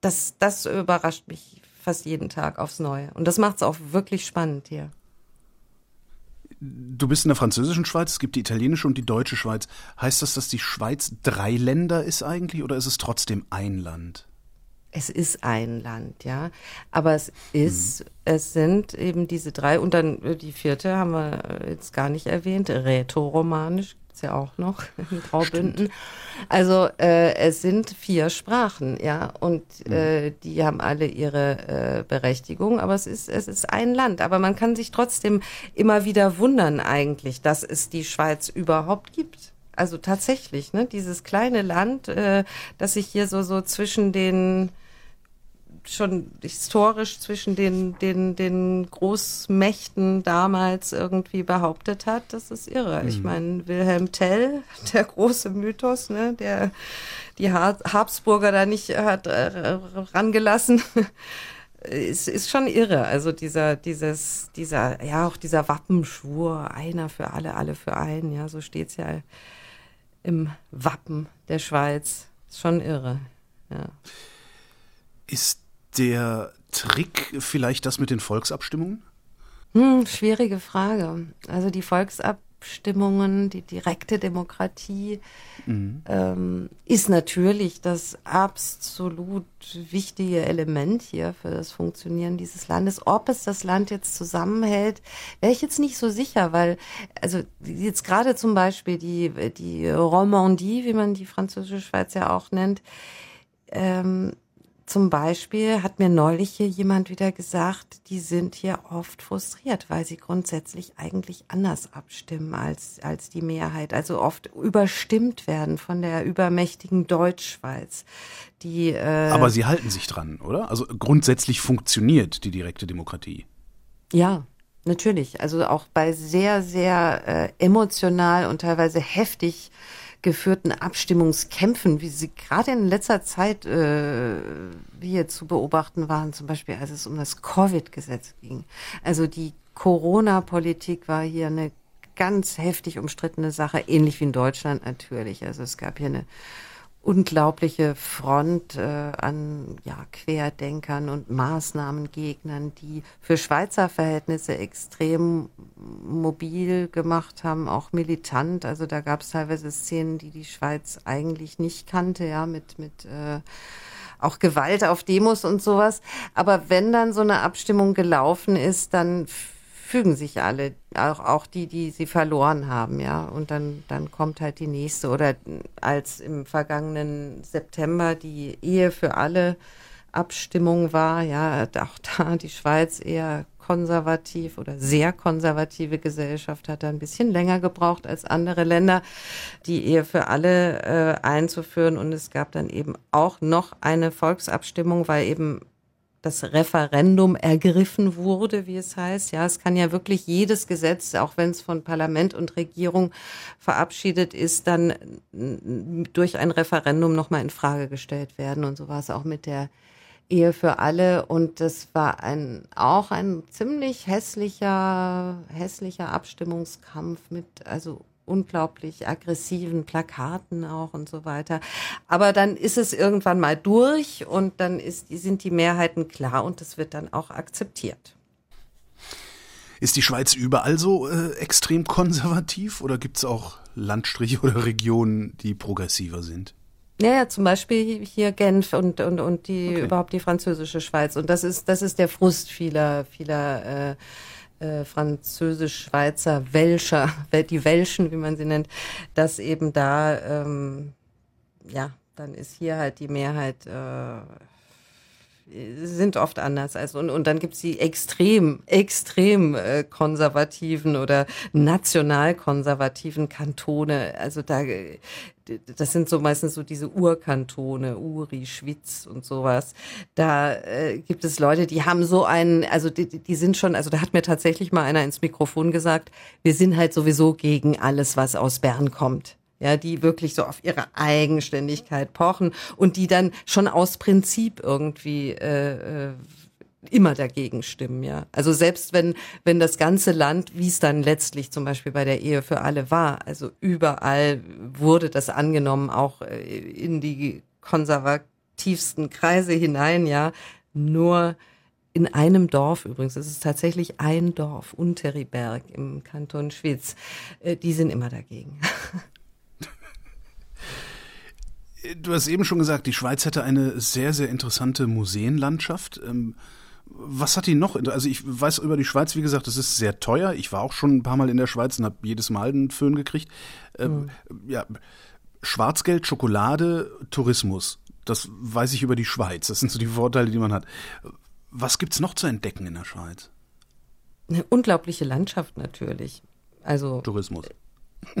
das, das überrascht mich fast jeden Tag aufs Neue. Und das macht es auch wirklich spannend hier. Du bist in der französischen Schweiz, es gibt die italienische und die deutsche Schweiz. Heißt das, dass die Schweiz drei Länder ist eigentlich oder ist es trotzdem ein Land? Es ist ein Land, ja. Aber es ist, mhm. es sind eben diese drei und dann äh, die vierte haben wir jetzt gar nicht erwähnt, Rätoromanisch gibt's ja auch noch in Graubünden. Also äh, es sind vier Sprachen, ja, und mhm. äh, die haben alle ihre äh, Berechtigung, aber es ist, es ist ein Land. Aber man kann sich trotzdem immer wieder wundern eigentlich, dass es die Schweiz überhaupt gibt. Also tatsächlich, ne, dieses kleine Land, äh, das sich hier so so zwischen den schon historisch zwischen den, den, den Großmächten damals irgendwie behauptet hat, das ist irre. Mhm. Ich meine, Wilhelm Tell, der große Mythos, ne, der die Habsburger da nicht hat äh, rangelassen, ist, ist schon irre. Also dieser, dieses, dieser, ja, auch dieser Wappenschwur, einer für alle, alle für einen, ja, so steht's ja im Wappen der Schweiz. Ist schon irre, ja. Ist der Trick vielleicht das mit den Volksabstimmungen? Hm, schwierige Frage. Also die Volksabstimmungen, die direkte Demokratie mhm. ähm, ist natürlich das absolut wichtige Element hier für das Funktionieren dieses Landes. Ob es das Land jetzt zusammenhält, wäre ich jetzt nicht so sicher, weil also jetzt gerade zum Beispiel die die Romandie, wie man die französische Schweiz ja auch nennt, ähm, zum Beispiel hat mir neulich hier jemand wieder gesagt, die sind hier oft frustriert, weil sie grundsätzlich eigentlich anders abstimmen als, als die Mehrheit. Also oft überstimmt werden von der übermächtigen Deutschschweiz. Die, äh Aber sie halten sich dran, oder? Also grundsätzlich funktioniert die direkte Demokratie. Ja, natürlich. Also auch bei sehr, sehr äh, emotional und teilweise heftig geführten Abstimmungskämpfen, wie sie gerade in letzter Zeit äh, hier zu beobachten waren, zum Beispiel als es um das Covid-Gesetz ging. Also die Corona-Politik war hier eine ganz heftig umstrittene Sache, ähnlich wie in Deutschland natürlich. Also es gab hier eine unglaubliche Front äh, an ja, Querdenkern und Maßnahmengegnern, die für Schweizer Verhältnisse extrem mobil gemacht haben, auch militant. Also da gab es teilweise Szenen, die die Schweiz eigentlich nicht kannte, ja, mit mit äh, auch Gewalt auf Demos und sowas. Aber wenn dann so eine Abstimmung gelaufen ist, dann fügen sich alle, auch, auch die, die sie verloren haben, ja. Und dann, dann kommt halt die nächste. Oder als im vergangenen September die Ehe für alle Abstimmung war, ja, auch da die Schweiz eher konservativ oder sehr konservative Gesellschaft hat da ein bisschen länger gebraucht als andere Länder, die Ehe für alle äh, einzuführen. Und es gab dann eben auch noch eine Volksabstimmung, weil eben das Referendum ergriffen wurde, wie es heißt. Ja, es kann ja wirklich jedes Gesetz, auch wenn es von Parlament und Regierung verabschiedet ist, dann durch ein Referendum nochmal in Frage gestellt werden. Und so war es auch mit der Ehe für alle. Und das war ein, auch ein ziemlich hässlicher, hässlicher Abstimmungskampf mit, also unglaublich aggressiven Plakaten auch und so weiter. Aber dann ist es irgendwann mal durch und dann ist, sind die Mehrheiten klar und das wird dann auch akzeptiert. Ist die Schweiz überall so äh, extrem konservativ oder gibt es auch Landstriche oder Regionen, die progressiver sind? Ja, ja, zum Beispiel hier Genf und, und, und die okay. überhaupt die französische Schweiz. Und das ist, das ist der Frust vieler, vieler äh, äh, Französisch-Schweizer Welscher, die Welschen, wie man sie nennt, dass eben da, ähm, ja, dann ist hier halt die Mehrheit äh, sind oft anders. Also und, und dann gibt's die extrem, extrem äh, konservativen oder nationalkonservativen Kantone. Also da das sind so meistens so diese Urkantone, Uri, Schwitz und sowas. Da äh, gibt es Leute, die haben so einen, also die, die sind schon, also da hat mir tatsächlich mal einer ins Mikrofon gesagt, wir sind halt sowieso gegen alles, was aus Bern kommt ja, die wirklich so auf ihre Eigenständigkeit pochen und die dann schon aus Prinzip irgendwie äh, äh, immer dagegen stimmen, ja. Also selbst wenn, wenn das ganze Land, wie es dann letztlich zum Beispiel bei der Ehe für alle war, also überall wurde das angenommen, auch äh, in die konservativsten Kreise hinein, ja, nur in einem Dorf übrigens, es ist tatsächlich ein Dorf, Unteriberg im Kanton Schwyz, äh, die sind immer dagegen. Du hast eben schon gesagt, die Schweiz hätte eine sehr, sehr interessante Museenlandschaft. Ähm, was hat die noch? Also ich weiß über die Schweiz, wie gesagt, es ist sehr teuer. Ich war auch schon ein paar Mal in der Schweiz und habe jedes Mal einen Föhn gekriegt. Mhm. Ja, Schwarzgeld, Schokolade, Tourismus. Das weiß ich über die Schweiz. Das sind so die Vorteile, die man hat. Was gibt's noch zu entdecken in der Schweiz? Eine unglaubliche Landschaft natürlich. Also Tourismus.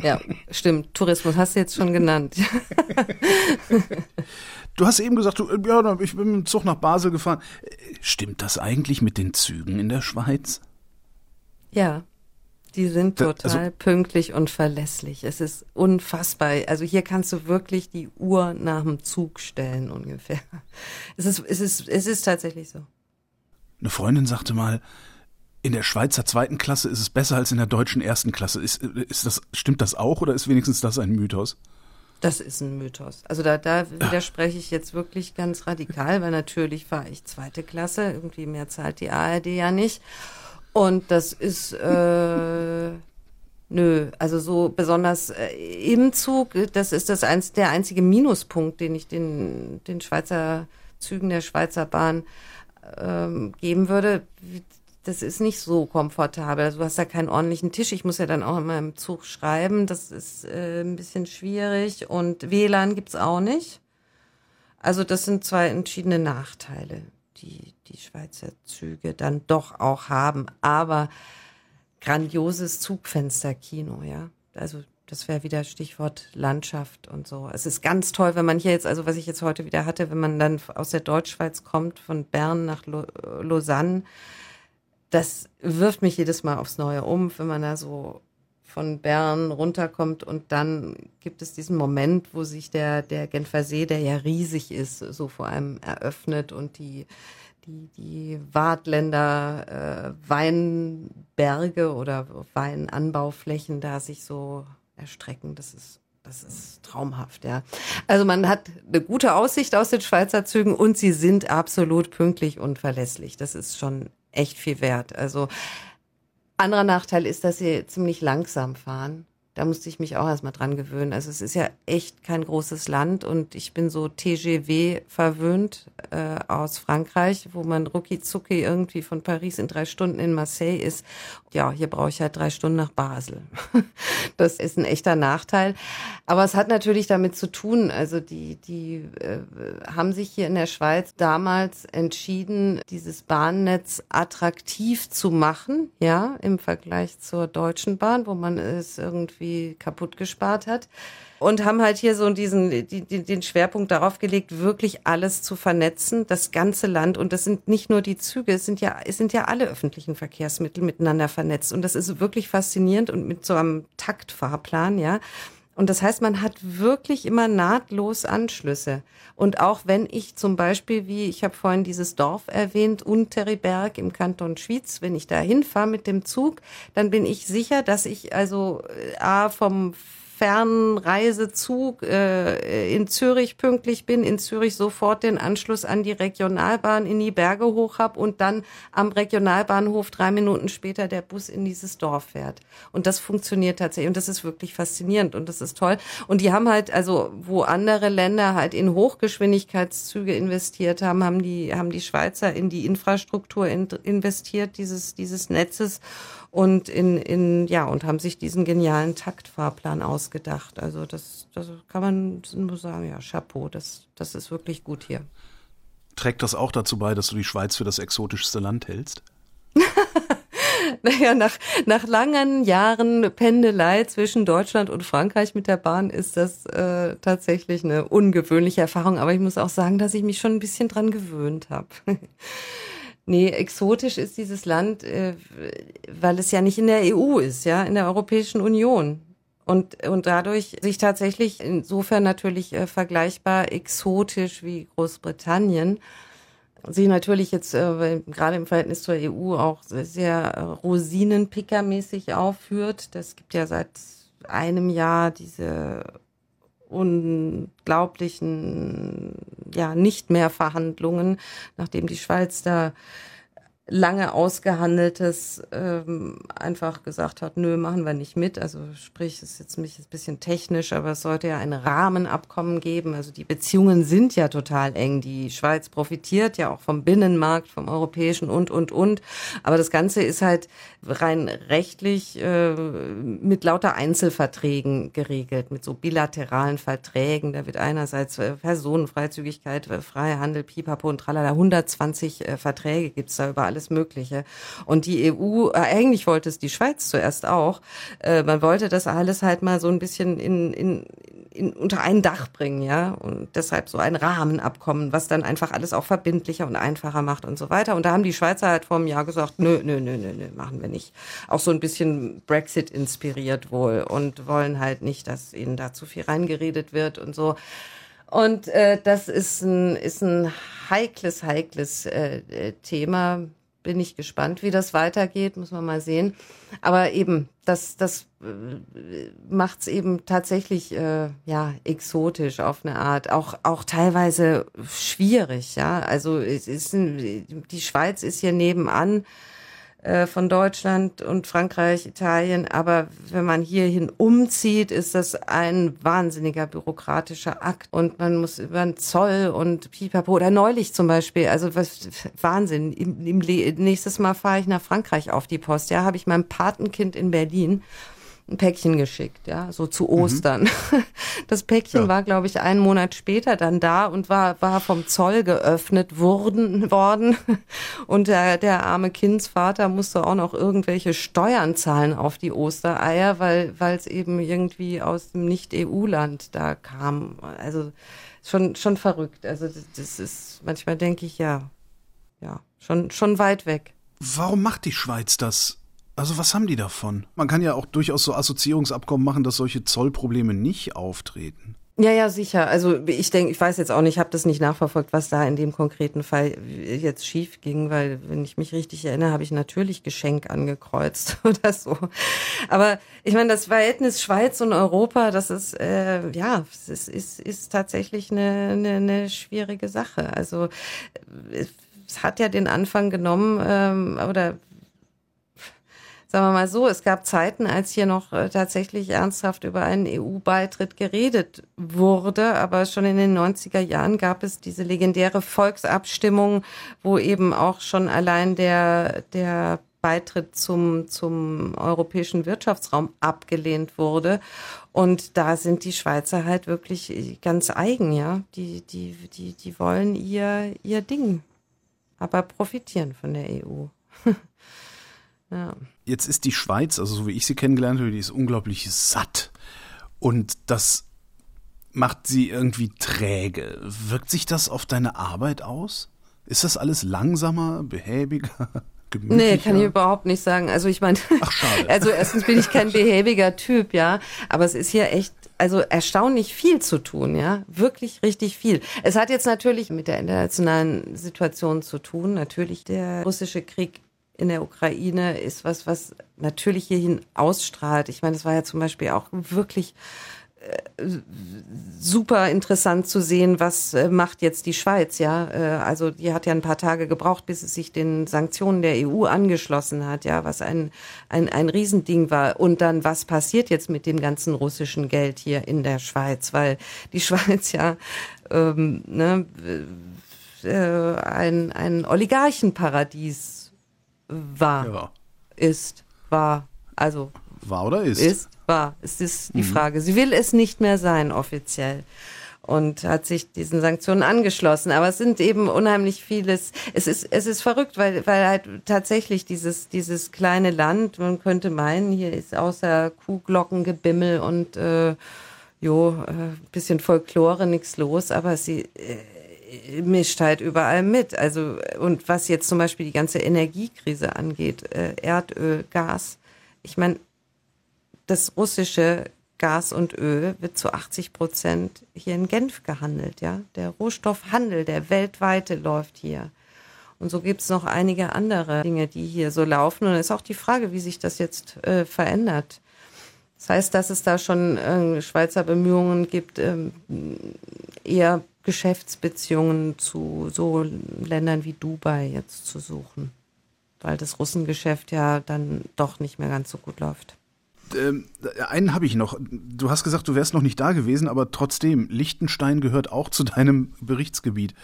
Ja, stimmt. Tourismus hast du jetzt schon genannt. Du hast eben gesagt, du, ja, ich bin mit dem Zug nach Basel gefahren. Stimmt das eigentlich mit den Zügen in der Schweiz? Ja, die sind total also, pünktlich und verlässlich. Es ist unfassbar. Also hier kannst du wirklich die Uhr nach dem Zug stellen ungefähr. Es ist, es ist, es ist tatsächlich so. Eine Freundin sagte mal, in der Schweizer zweiten Klasse ist es besser als in der deutschen ersten Klasse. Ist, ist das, stimmt das auch oder ist wenigstens das ein Mythos? Das ist ein Mythos. Also da, da widerspreche ich jetzt wirklich ganz radikal, weil natürlich fahre ich zweite Klasse, irgendwie mehr zahlt die ARD ja nicht. Und das ist äh, nö, also so besonders äh, im Zug, das ist das eins, der einzige Minuspunkt, den ich den, den Schweizer Zügen der Schweizer Bahn ähm, geben würde das ist nicht so komfortabel. Also du hast da keinen ordentlichen Tisch. Ich muss ja dann auch immer im Zug schreiben. Das ist äh, ein bisschen schwierig. Und WLAN gibt's auch nicht. Also das sind zwei entschiedene Nachteile, die die Schweizer Züge dann doch auch haben. Aber grandioses Zugfensterkino, ja. Also das wäre wieder Stichwort Landschaft und so. Es ist ganz toll, wenn man hier jetzt, also was ich jetzt heute wieder hatte, wenn man dann aus der Deutschschweiz kommt, von Bern nach Lausanne, das wirft mich jedes Mal aufs Neue um, wenn man da so von Bern runterkommt und dann gibt es diesen Moment, wo sich der, der Genfer See, der ja riesig ist, so vor allem eröffnet und die, die, die Wartländer äh, Weinberge oder Weinanbauflächen da sich so erstrecken. Das ist das ist traumhaft, ja. Also man hat eine gute Aussicht aus den Schweizer Zügen und sie sind absolut pünktlich und verlässlich. Das ist schon echt viel wert. Also anderer Nachteil ist, dass sie ziemlich langsam fahren. Da musste ich mich auch erstmal dran gewöhnen. Also es ist ja echt kein großes Land und ich bin so TGW verwöhnt äh, aus Frankreich, wo man rucki zucki irgendwie von Paris in drei Stunden in Marseille ist. Ja, hier brauche ich halt drei Stunden nach Basel. das ist ein echter Nachteil. Aber es hat natürlich damit zu tun, also die, die äh, haben sich hier in der Schweiz damals entschieden, dieses Bahnnetz attraktiv zu machen, ja, im Vergleich zur Deutschen Bahn, wo man es irgendwie irgendwie kaputt gespart hat. Und haben halt hier so diesen, die, den Schwerpunkt darauf gelegt, wirklich alles zu vernetzen, das ganze Land. Und das sind nicht nur die Züge, es sind ja, es sind ja alle öffentlichen Verkehrsmittel miteinander vernetzt. Und das ist wirklich faszinierend und mit so einem Taktfahrplan, ja. Und das heißt, man hat wirklich immer nahtlos Anschlüsse. Und auch wenn ich zum Beispiel, wie ich habe vorhin dieses Dorf erwähnt, Unteriberg im Kanton Schwyz, wenn ich da hinfahre mit dem Zug, dann bin ich sicher, dass ich also äh, A vom Fernreisezug äh, in Zürich pünktlich bin, in Zürich sofort den Anschluss an die Regionalbahn in die Berge hoch hab und dann am Regionalbahnhof drei Minuten später der Bus in dieses Dorf fährt. Und das funktioniert tatsächlich und das ist wirklich faszinierend und das ist toll. Und die haben halt, also wo andere Länder halt in Hochgeschwindigkeitszüge investiert haben, haben die, haben die Schweizer in die Infrastruktur in, investiert, dieses, dieses Netzes und in, in, ja, und haben sich diesen genialen Taktfahrplan ausgedacht. Also das, das kann man nur sagen, ja, Chapeau, das, das ist wirklich gut hier. Trägt das auch dazu bei, dass du die Schweiz für das exotischste Land hältst? naja, nach, nach langen Jahren Pendelei zwischen Deutschland und Frankreich mit der Bahn ist das äh, tatsächlich eine ungewöhnliche Erfahrung. Aber ich muss auch sagen, dass ich mich schon ein bisschen dran gewöhnt habe. Nee, exotisch ist dieses Land, äh, weil es ja nicht in der EU ist, ja, in der Europäischen Union. Und, und dadurch sich tatsächlich insofern natürlich äh, vergleichbar exotisch wie Großbritannien. Sie natürlich jetzt äh, gerade im Verhältnis zur EU auch sehr äh, Rosinenpickermäßig aufführt. Das gibt ja seit einem Jahr diese unglaublichen ja nicht mehr Verhandlungen, nachdem die Schweiz da lange ausgehandeltes ähm, einfach gesagt hat, nö, machen wir nicht mit. Also sprich, ist jetzt mich ein bisschen technisch, aber es sollte ja ein Rahmenabkommen geben. Also die Beziehungen sind ja total eng. Die Schweiz profitiert ja auch vom Binnenmarkt, vom europäischen und, und, und. Aber das Ganze ist halt rein rechtlich äh, mit lauter Einzelverträgen geregelt, mit so bilateralen Verträgen. Da wird einerseits äh, Personenfreizügigkeit, äh, Freihandel, Pipapo und tralala, 120 äh, Verträge gibt's da über alles alles Mögliche. Und die EU, äh, eigentlich wollte es die Schweiz zuerst auch, äh, man wollte das alles halt mal so ein bisschen in, in, in, unter ein Dach bringen, ja. Und deshalb so ein Rahmenabkommen, was dann einfach alles auch verbindlicher und einfacher macht und so weiter. Und da haben die Schweizer halt vor einem Jahr gesagt, nö, nö, nö, nö, nö, machen wir nicht. Auch so ein bisschen Brexit inspiriert wohl und wollen halt nicht, dass ihnen da zu viel reingeredet wird und so. Und äh, das ist ein, ist ein heikles, heikles äh, äh Thema bin ich gespannt, wie das weitergeht, muss man mal sehen. Aber eben, das, das äh, macht's eben tatsächlich äh, ja exotisch auf eine Art, auch auch teilweise schwierig. Ja, also es ist ein, die Schweiz ist hier nebenan äh, von Deutschland und Frankreich, Italien. Aber wenn man hierhin umzieht, ist das ein wahnsinniger bürokratischer Akt und man muss über den Zoll und Pipapo oder neulich zum Beispiel, also was Wahnsinn. Im, im, nächstes Mal fahre ich nach Frankreich auf die Post. Ja, habe ich mein Patenkind in Berlin ein Päckchen geschickt, ja, so zu Ostern. Mhm. Das Päckchen ja. war, glaube ich, einen Monat später dann da und war, war vom Zoll geöffnet worden, worden. Und der, der arme Kindsvater musste auch noch irgendwelche Steuern zahlen auf die Ostereier, weil, weil es eben irgendwie aus dem Nicht-EU-Land da kam. Also, schon, schon verrückt. Also, das ist, manchmal denke ich, ja, ja, schon, schon weit weg. Warum macht die Schweiz das? Also was haben die davon? Man kann ja auch durchaus so Assoziierungsabkommen machen, dass solche Zollprobleme nicht auftreten. Ja, ja, sicher. Also ich denke, ich weiß jetzt auch nicht, ich habe das nicht nachverfolgt, was da in dem konkreten Fall jetzt schief ging, weil wenn ich mich richtig erinnere, habe ich natürlich Geschenk angekreuzt oder so. Aber ich meine, das Verhältnis Schweiz und Europa, das ist äh, ja, es ist, ist tatsächlich eine, eine, eine schwierige Sache. Also es hat ja den Anfang genommen ähm, oder sagen wir mal so, es gab Zeiten, als hier noch äh, tatsächlich ernsthaft über einen EU-Beitritt geredet wurde, aber schon in den 90er Jahren gab es diese legendäre Volksabstimmung, wo eben auch schon allein der, der Beitritt zum, zum europäischen Wirtschaftsraum abgelehnt wurde. Und da sind die Schweizer halt wirklich ganz eigen, ja. Die, die, die, die wollen ihr, ihr Ding, aber profitieren von der EU. Ja. Jetzt ist die Schweiz, also so wie ich sie kennengelernt habe, die ist unglaublich satt. Und das macht sie irgendwie träge. Wirkt sich das auf deine Arbeit aus? Ist das alles langsamer, behäbiger? Nee, kann ich überhaupt nicht sagen. Also ich meine, also erstens bin ich kein behäbiger Typ, ja, aber es ist hier echt also erstaunlich viel zu tun, ja, wirklich richtig viel. Es hat jetzt natürlich mit der internationalen Situation zu tun. Natürlich der russische Krieg in der Ukraine ist was, was natürlich hierhin ausstrahlt. Ich meine, es war ja zum Beispiel auch wirklich äh, super interessant zu sehen, was äh, macht jetzt die Schweiz, ja. Äh, also die hat ja ein paar Tage gebraucht, bis es sich den Sanktionen der EU angeschlossen hat, ja, was ein, ein, ein Riesending war. Und dann, was passiert jetzt mit dem ganzen russischen Geld hier in der Schweiz? Weil die Schweiz ja ähm, ne, äh, ein, ein Oligarchenparadies war, ja. ist, war, also war oder ist? Ist, war. Es ist die mhm. Frage. Sie will es nicht mehr sein, offiziell. Und hat sich diesen Sanktionen angeschlossen. Aber es sind eben unheimlich vieles. Es ist, es ist verrückt, weil, weil halt tatsächlich dieses, dieses kleine Land, man könnte meinen, hier ist außer Kuhglockengebimmel und, äh, jo, äh, bisschen Folklore nichts los, aber sie, äh, mischt halt überall mit. Also, und was jetzt zum Beispiel die ganze Energiekrise angeht, äh, Erdöl, Gas. Ich meine, das russische Gas und Öl wird zu 80 Prozent hier in Genf gehandelt. Ja, der Rohstoffhandel, der weltweite läuft hier. Und so gibt es noch einige andere Dinge, die hier so laufen. Und es ist auch die Frage, wie sich das jetzt äh, verändert. Das heißt, dass es da schon äh, Schweizer Bemühungen gibt, ähm, eher Geschäftsbeziehungen zu so Ländern wie Dubai jetzt zu suchen, weil das Russengeschäft ja dann doch nicht mehr ganz so gut läuft ähm, einen habe ich noch. Du hast gesagt, du wärst noch nicht da gewesen, aber trotzdem, Liechtenstein gehört auch zu deinem Berichtsgebiet.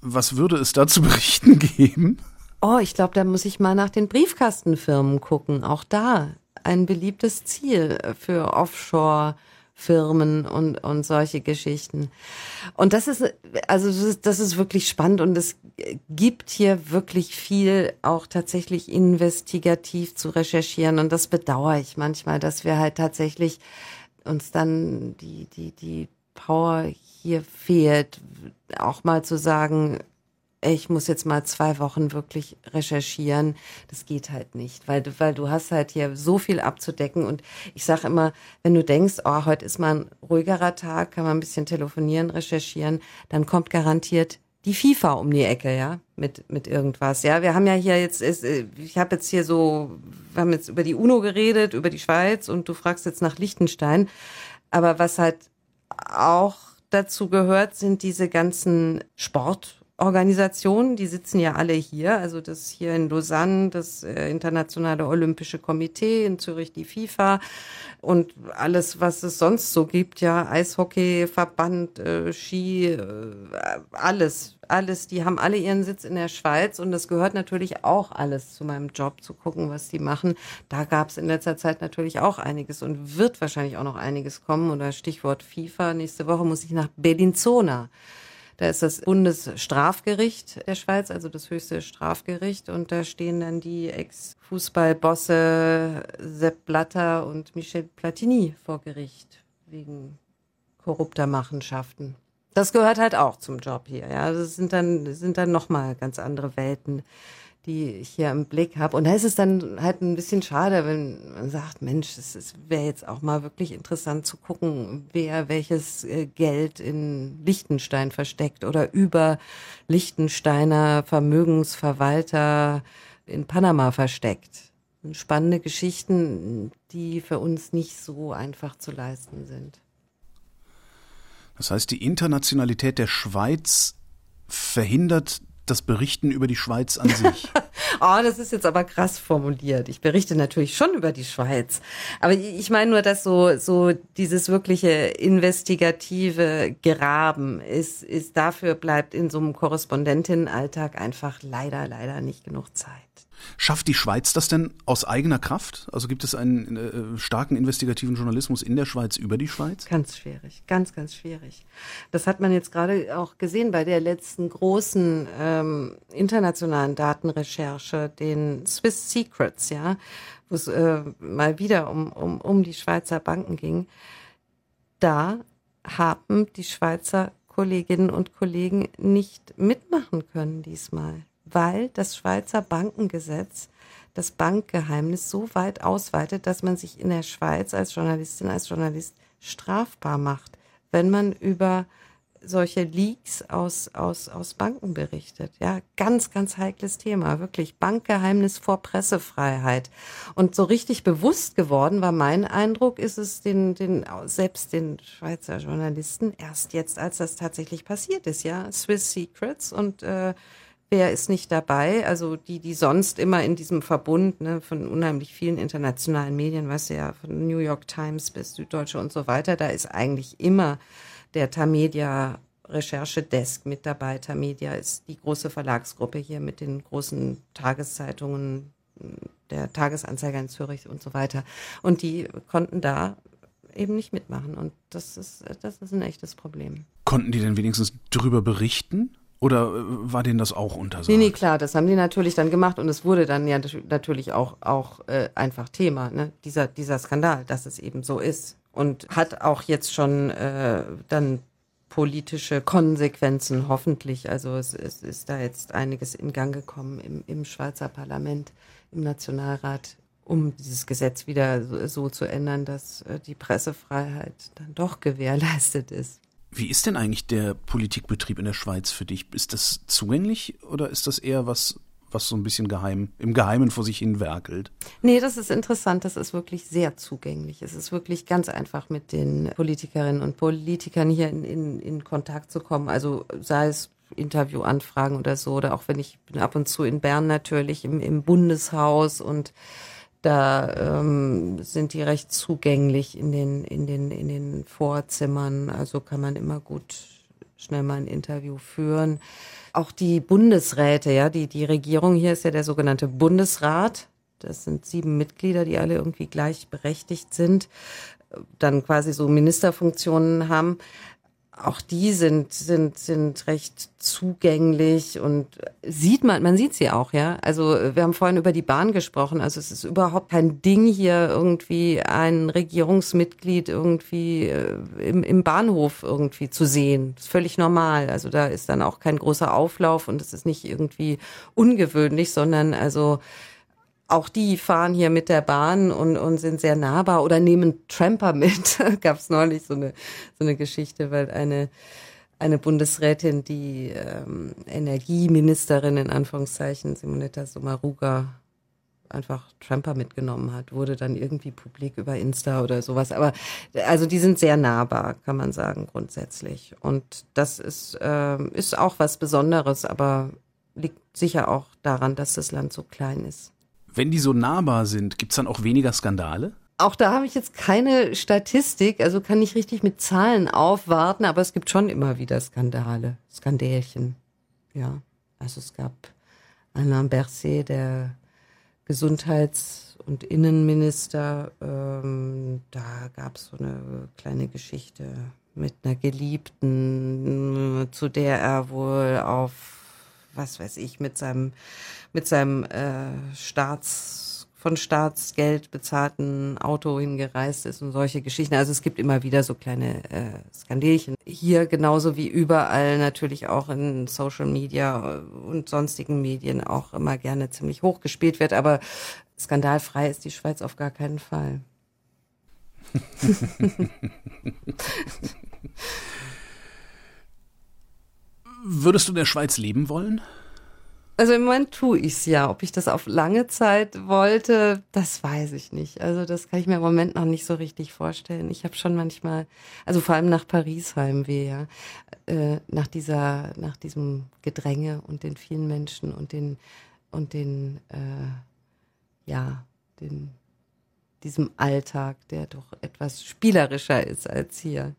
Was würde es da zu berichten geben? Oh, ich glaube, da muss ich mal nach den Briefkastenfirmen gucken. Auch da ein beliebtes Ziel für Offshore. Firmen und, und solche Geschichten. Und das ist, also das ist, das ist wirklich spannend und es gibt hier wirklich viel auch tatsächlich investigativ zu recherchieren und das bedauere ich manchmal, dass wir halt tatsächlich uns dann die, die, die Power hier fehlt, auch mal zu sagen, ich muss jetzt mal zwei Wochen wirklich recherchieren. Das geht halt nicht, weil du, weil du hast halt hier so viel abzudecken. Und ich sage immer, wenn du denkst, oh, heute ist mal ein ruhigerer Tag, kann man ein bisschen telefonieren, recherchieren, dann kommt garantiert die FIFA um die Ecke, ja, mit, mit irgendwas. Ja, wir haben ja hier jetzt, ich habe jetzt hier so, wir haben jetzt über die UNO geredet, über die Schweiz und du fragst jetzt nach Liechtenstein. Aber was halt auch dazu gehört, sind diese ganzen Sport- Organisationen, die sitzen ja alle hier, also das hier in Lausanne, das äh, Internationale Olympische Komitee, in Zürich die FIFA und alles, was es sonst so gibt, ja, Eishockey, Verband, äh, Ski, äh, alles, alles, die haben alle ihren Sitz in der Schweiz und das gehört natürlich auch alles zu meinem Job, zu gucken, was die machen. Da gab es in letzter Zeit natürlich auch einiges und wird wahrscheinlich auch noch einiges kommen oder Stichwort FIFA. Nächste Woche muss ich nach Bellinzona. Da ist das Bundesstrafgericht der Schweiz, also das höchste Strafgericht. Und da stehen dann die Ex-Fußballbosse Sepp Blatter und Michel Platini vor Gericht wegen korrupter Machenschaften. Das gehört halt auch zum Job hier. Ja, das sind dann sind dann noch mal ganz andere Welten die ich hier im Blick habe. Und da ist es dann halt ein bisschen schade, wenn man sagt, Mensch, es wäre jetzt auch mal wirklich interessant zu gucken, wer welches äh, Geld in Liechtenstein versteckt oder über Liechtensteiner Vermögensverwalter in Panama versteckt. Spannende Geschichten, die für uns nicht so einfach zu leisten sind. Das heißt, die Internationalität der Schweiz verhindert das Berichten über die Schweiz an sich? oh, das ist jetzt aber krass formuliert. Ich berichte natürlich schon über die Schweiz. Aber ich meine nur, dass so, so dieses wirkliche investigative Graben ist, ist dafür bleibt in so einem Korrespondentinnenalltag einfach leider, leider nicht genug Zeit. Schafft die Schweiz das denn aus eigener Kraft? Also gibt es einen äh, starken investigativen Journalismus in der Schweiz über die Schweiz? Ganz schwierig, ganz, ganz schwierig. Das hat man jetzt gerade auch gesehen bei der letzten großen ähm, internationalen Datenrecherche, den Swiss Secrets, ja, wo es äh, mal wieder um, um, um die Schweizer Banken ging. Da haben die Schweizer Kolleginnen und Kollegen nicht mitmachen können diesmal weil das Schweizer Bankengesetz das Bankgeheimnis so weit ausweitet, dass man sich in der Schweiz als Journalistin, als Journalist strafbar macht, wenn man über solche Leaks aus, aus, aus Banken berichtet. Ja, ganz, ganz heikles Thema. Wirklich Bankgeheimnis vor Pressefreiheit. Und so richtig bewusst geworden war mein Eindruck, ist es den, den, selbst den Schweizer Journalisten erst jetzt, als das tatsächlich passiert ist. Ja, Swiss Secrets und, äh, Wer ist nicht dabei? Also die, die sonst immer in diesem Verbund ne, von unheimlich vielen internationalen Medien, du ja, von New York Times bis Süddeutsche und so weiter, da ist eigentlich immer der Tamedia Recherchedesk mit dabei. Tamedia ist die große Verlagsgruppe hier mit den großen Tageszeitungen, der Tagesanzeiger in Zürich und so weiter. Und die konnten da eben nicht mitmachen. Und das ist, das ist ein echtes Problem. Konnten die denn wenigstens drüber berichten? Oder äh, war denen das auch untersagt? Nee, nee, klar, das haben die natürlich dann gemacht und es wurde dann ja natürlich auch, auch äh, einfach Thema, ne? dieser, dieser Skandal, dass es eben so ist. Und hat auch jetzt schon äh, dann politische Konsequenzen, hoffentlich. Also es, es ist da jetzt einiges in Gang gekommen im, im Schweizer Parlament, im Nationalrat, um dieses Gesetz wieder so, so zu ändern, dass äh, die Pressefreiheit dann doch gewährleistet ist. Wie ist denn eigentlich der Politikbetrieb in der Schweiz für dich? Ist das zugänglich oder ist das eher was, was so ein bisschen geheim, im Geheimen vor sich hin werkelt? Nee, das ist interessant. Das ist wirklich sehr zugänglich. Es ist wirklich ganz einfach, mit den Politikerinnen und Politikern hier in, in, in Kontakt zu kommen. Also sei es Interviewanfragen oder so, oder auch wenn ich bin ab und zu in Bern natürlich im, im Bundeshaus und da ähm, sind die recht zugänglich in den, in, den, in den Vorzimmern. Also kann man immer gut schnell mal ein Interview führen. Auch die Bundesräte, ja, die, die Regierung hier ist ja der sogenannte Bundesrat. Das sind sieben Mitglieder, die alle irgendwie gleichberechtigt sind, dann quasi so Ministerfunktionen haben auch die sind, sind, sind recht zugänglich und sieht man, man sieht sie auch, ja. Also wir haben vorhin über die Bahn gesprochen. Also es ist überhaupt kein Ding hier irgendwie ein Regierungsmitglied irgendwie äh, im, im Bahnhof irgendwie zu sehen. Das ist völlig normal. Also da ist dann auch kein großer Auflauf und es ist nicht irgendwie ungewöhnlich, sondern also auch die fahren hier mit der Bahn und, und sind sehr nahbar oder nehmen Tramper mit. Gab es neulich so eine, so eine Geschichte, weil eine, eine Bundesrätin, die ähm, Energieministerin in Anführungszeichen, Simonetta Sommaruga, einfach Tramper mitgenommen hat, wurde dann irgendwie publik über Insta oder sowas. Aber also die sind sehr nahbar, kann man sagen, grundsätzlich. Und das ist, äh, ist auch was Besonderes, aber liegt sicher auch daran, dass das Land so klein ist. Wenn die so nahbar sind, gibt's dann auch weniger Skandale? Auch da habe ich jetzt keine Statistik, also kann ich richtig mit Zahlen aufwarten, aber es gibt schon immer wieder Skandale, Skandälchen. Ja, also es gab Alain Berset, der Gesundheits- und Innenminister, ähm, da gab es so eine kleine Geschichte mit einer Geliebten, zu der er wohl auf, was weiß ich, mit seinem mit seinem äh, Staats von Staatsgeld bezahlten Auto hingereist ist und solche Geschichten. Also es gibt immer wieder so kleine äh, Skandelchen. Hier genauso wie überall natürlich auch in Social Media und sonstigen Medien auch immer gerne ziemlich hoch gespielt wird. Aber skandalfrei ist die Schweiz auf gar keinen Fall. Würdest du in der Schweiz leben wollen? Also im Moment tue ich's ja. Ob ich das auf lange Zeit wollte, das weiß ich nicht. Also das kann ich mir im Moment noch nicht so richtig vorstellen. Ich habe schon manchmal, also vor allem nach Paris Heimweh, ja, äh, nach dieser, nach diesem Gedränge und den vielen Menschen und den und den, äh, ja, den diesem Alltag, der doch etwas spielerischer ist als hier.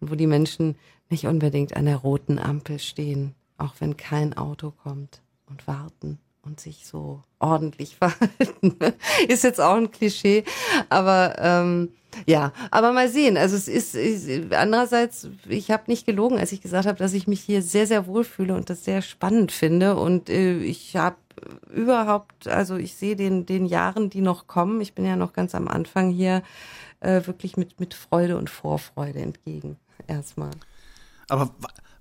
Und wo die Menschen nicht unbedingt an der roten Ampel stehen, auch wenn kein Auto kommt und warten und sich so ordentlich verhalten. ist jetzt auch ein Klischee, aber ähm, ja, aber mal sehen. Also es ist, ist andererseits, ich habe nicht gelogen, als ich gesagt habe, dass ich mich hier sehr, sehr wohlfühle und das sehr spannend finde. Und äh, ich habe überhaupt, also ich sehe den, den Jahren, die noch kommen, ich bin ja noch ganz am Anfang hier, äh, wirklich mit, mit Freude und Vorfreude entgegen. Erstmal. Aber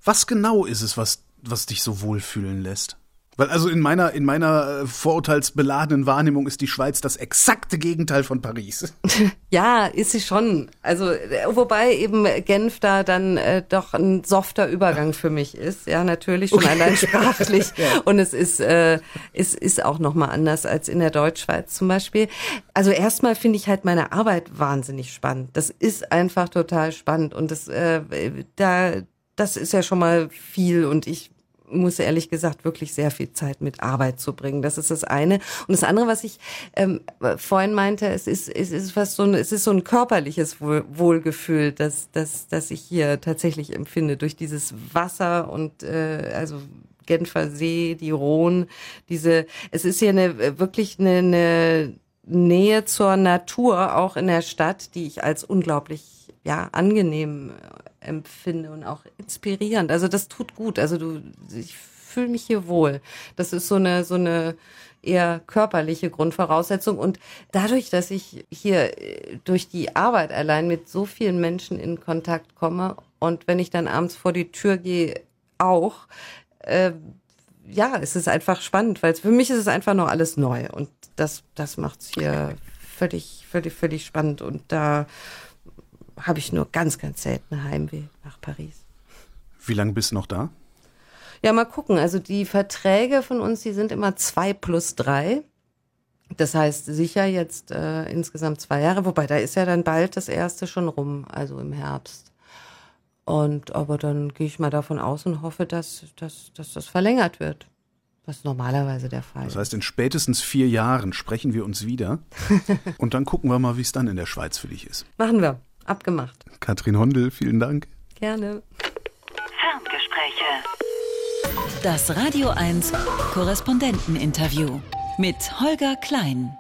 was genau ist es, was, was dich so wohlfühlen lässt? Weil also in meiner, in meiner äh, vorurteilsbeladenen Wahrnehmung ist die Schweiz das exakte Gegenteil von Paris. Ja, ist sie schon. Also, äh, wobei eben Genf da dann äh, doch ein softer Übergang für mich ist. Ja, natürlich schon okay. allein sprachlich. ja. Und es ist, äh, es ist auch nochmal anders als in der Deutschschweiz zum Beispiel. Also erstmal finde ich halt meine Arbeit wahnsinnig spannend. Das ist einfach total spannend. Und das, äh, da, das ist ja schon mal viel und ich muss ehrlich gesagt wirklich sehr viel Zeit mit Arbeit zu bringen. Das ist das eine. Und das andere, was ich ähm, vorhin meinte, es ist, es ist fast so ein, es ist so ein körperliches Wohl, Wohlgefühl, dass, dass, dass ich hier tatsächlich empfinde durch dieses Wasser und äh, also Genfer See, die Rhone, diese, es ist hier eine wirklich eine, eine Nähe zur Natur auch in der Stadt, die ich als unglaublich ja angenehm empfinde und auch inspirierend. Also das tut gut. Also du, ich fühle mich hier wohl. Das ist so eine, so eine eher körperliche Grundvoraussetzung. Und dadurch, dass ich hier äh, durch die Arbeit allein mit so vielen Menschen in Kontakt komme und wenn ich dann abends vor die Tür gehe, auch, äh, ja, es ist einfach spannend, weil für mich ist es einfach noch alles neu und das, das macht's hier völlig, völlig, völlig spannend und da habe ich nur ganz, ganz selten Heimweh nach Paris. Wie lange bist du noch da? Ja, mal gucken. Also die Verträge von uns, die sind immer zwei plus drei. Das heißt sicher jetzt äh, insgesamt zwei Jahre, wobei da ist ja dann bald das erste schon rum, also im Herbst. Und aber dann gehe ich mal davon aus und hoffe, dass, dass, dass das verlängert wird. Was normalerweise der Fall ist. Das heißt, in spätestens vier Jahren sprechen wir uns wieder und dann gucken wir mal, wie es dann in der Schweiz für dich ist. Machen wir. Abgemacht. Katrin Hondel, vielen Dank. Gerne. Ferngespräche. Das Radio 1 Korrespondenteninterview mit Holger Klein.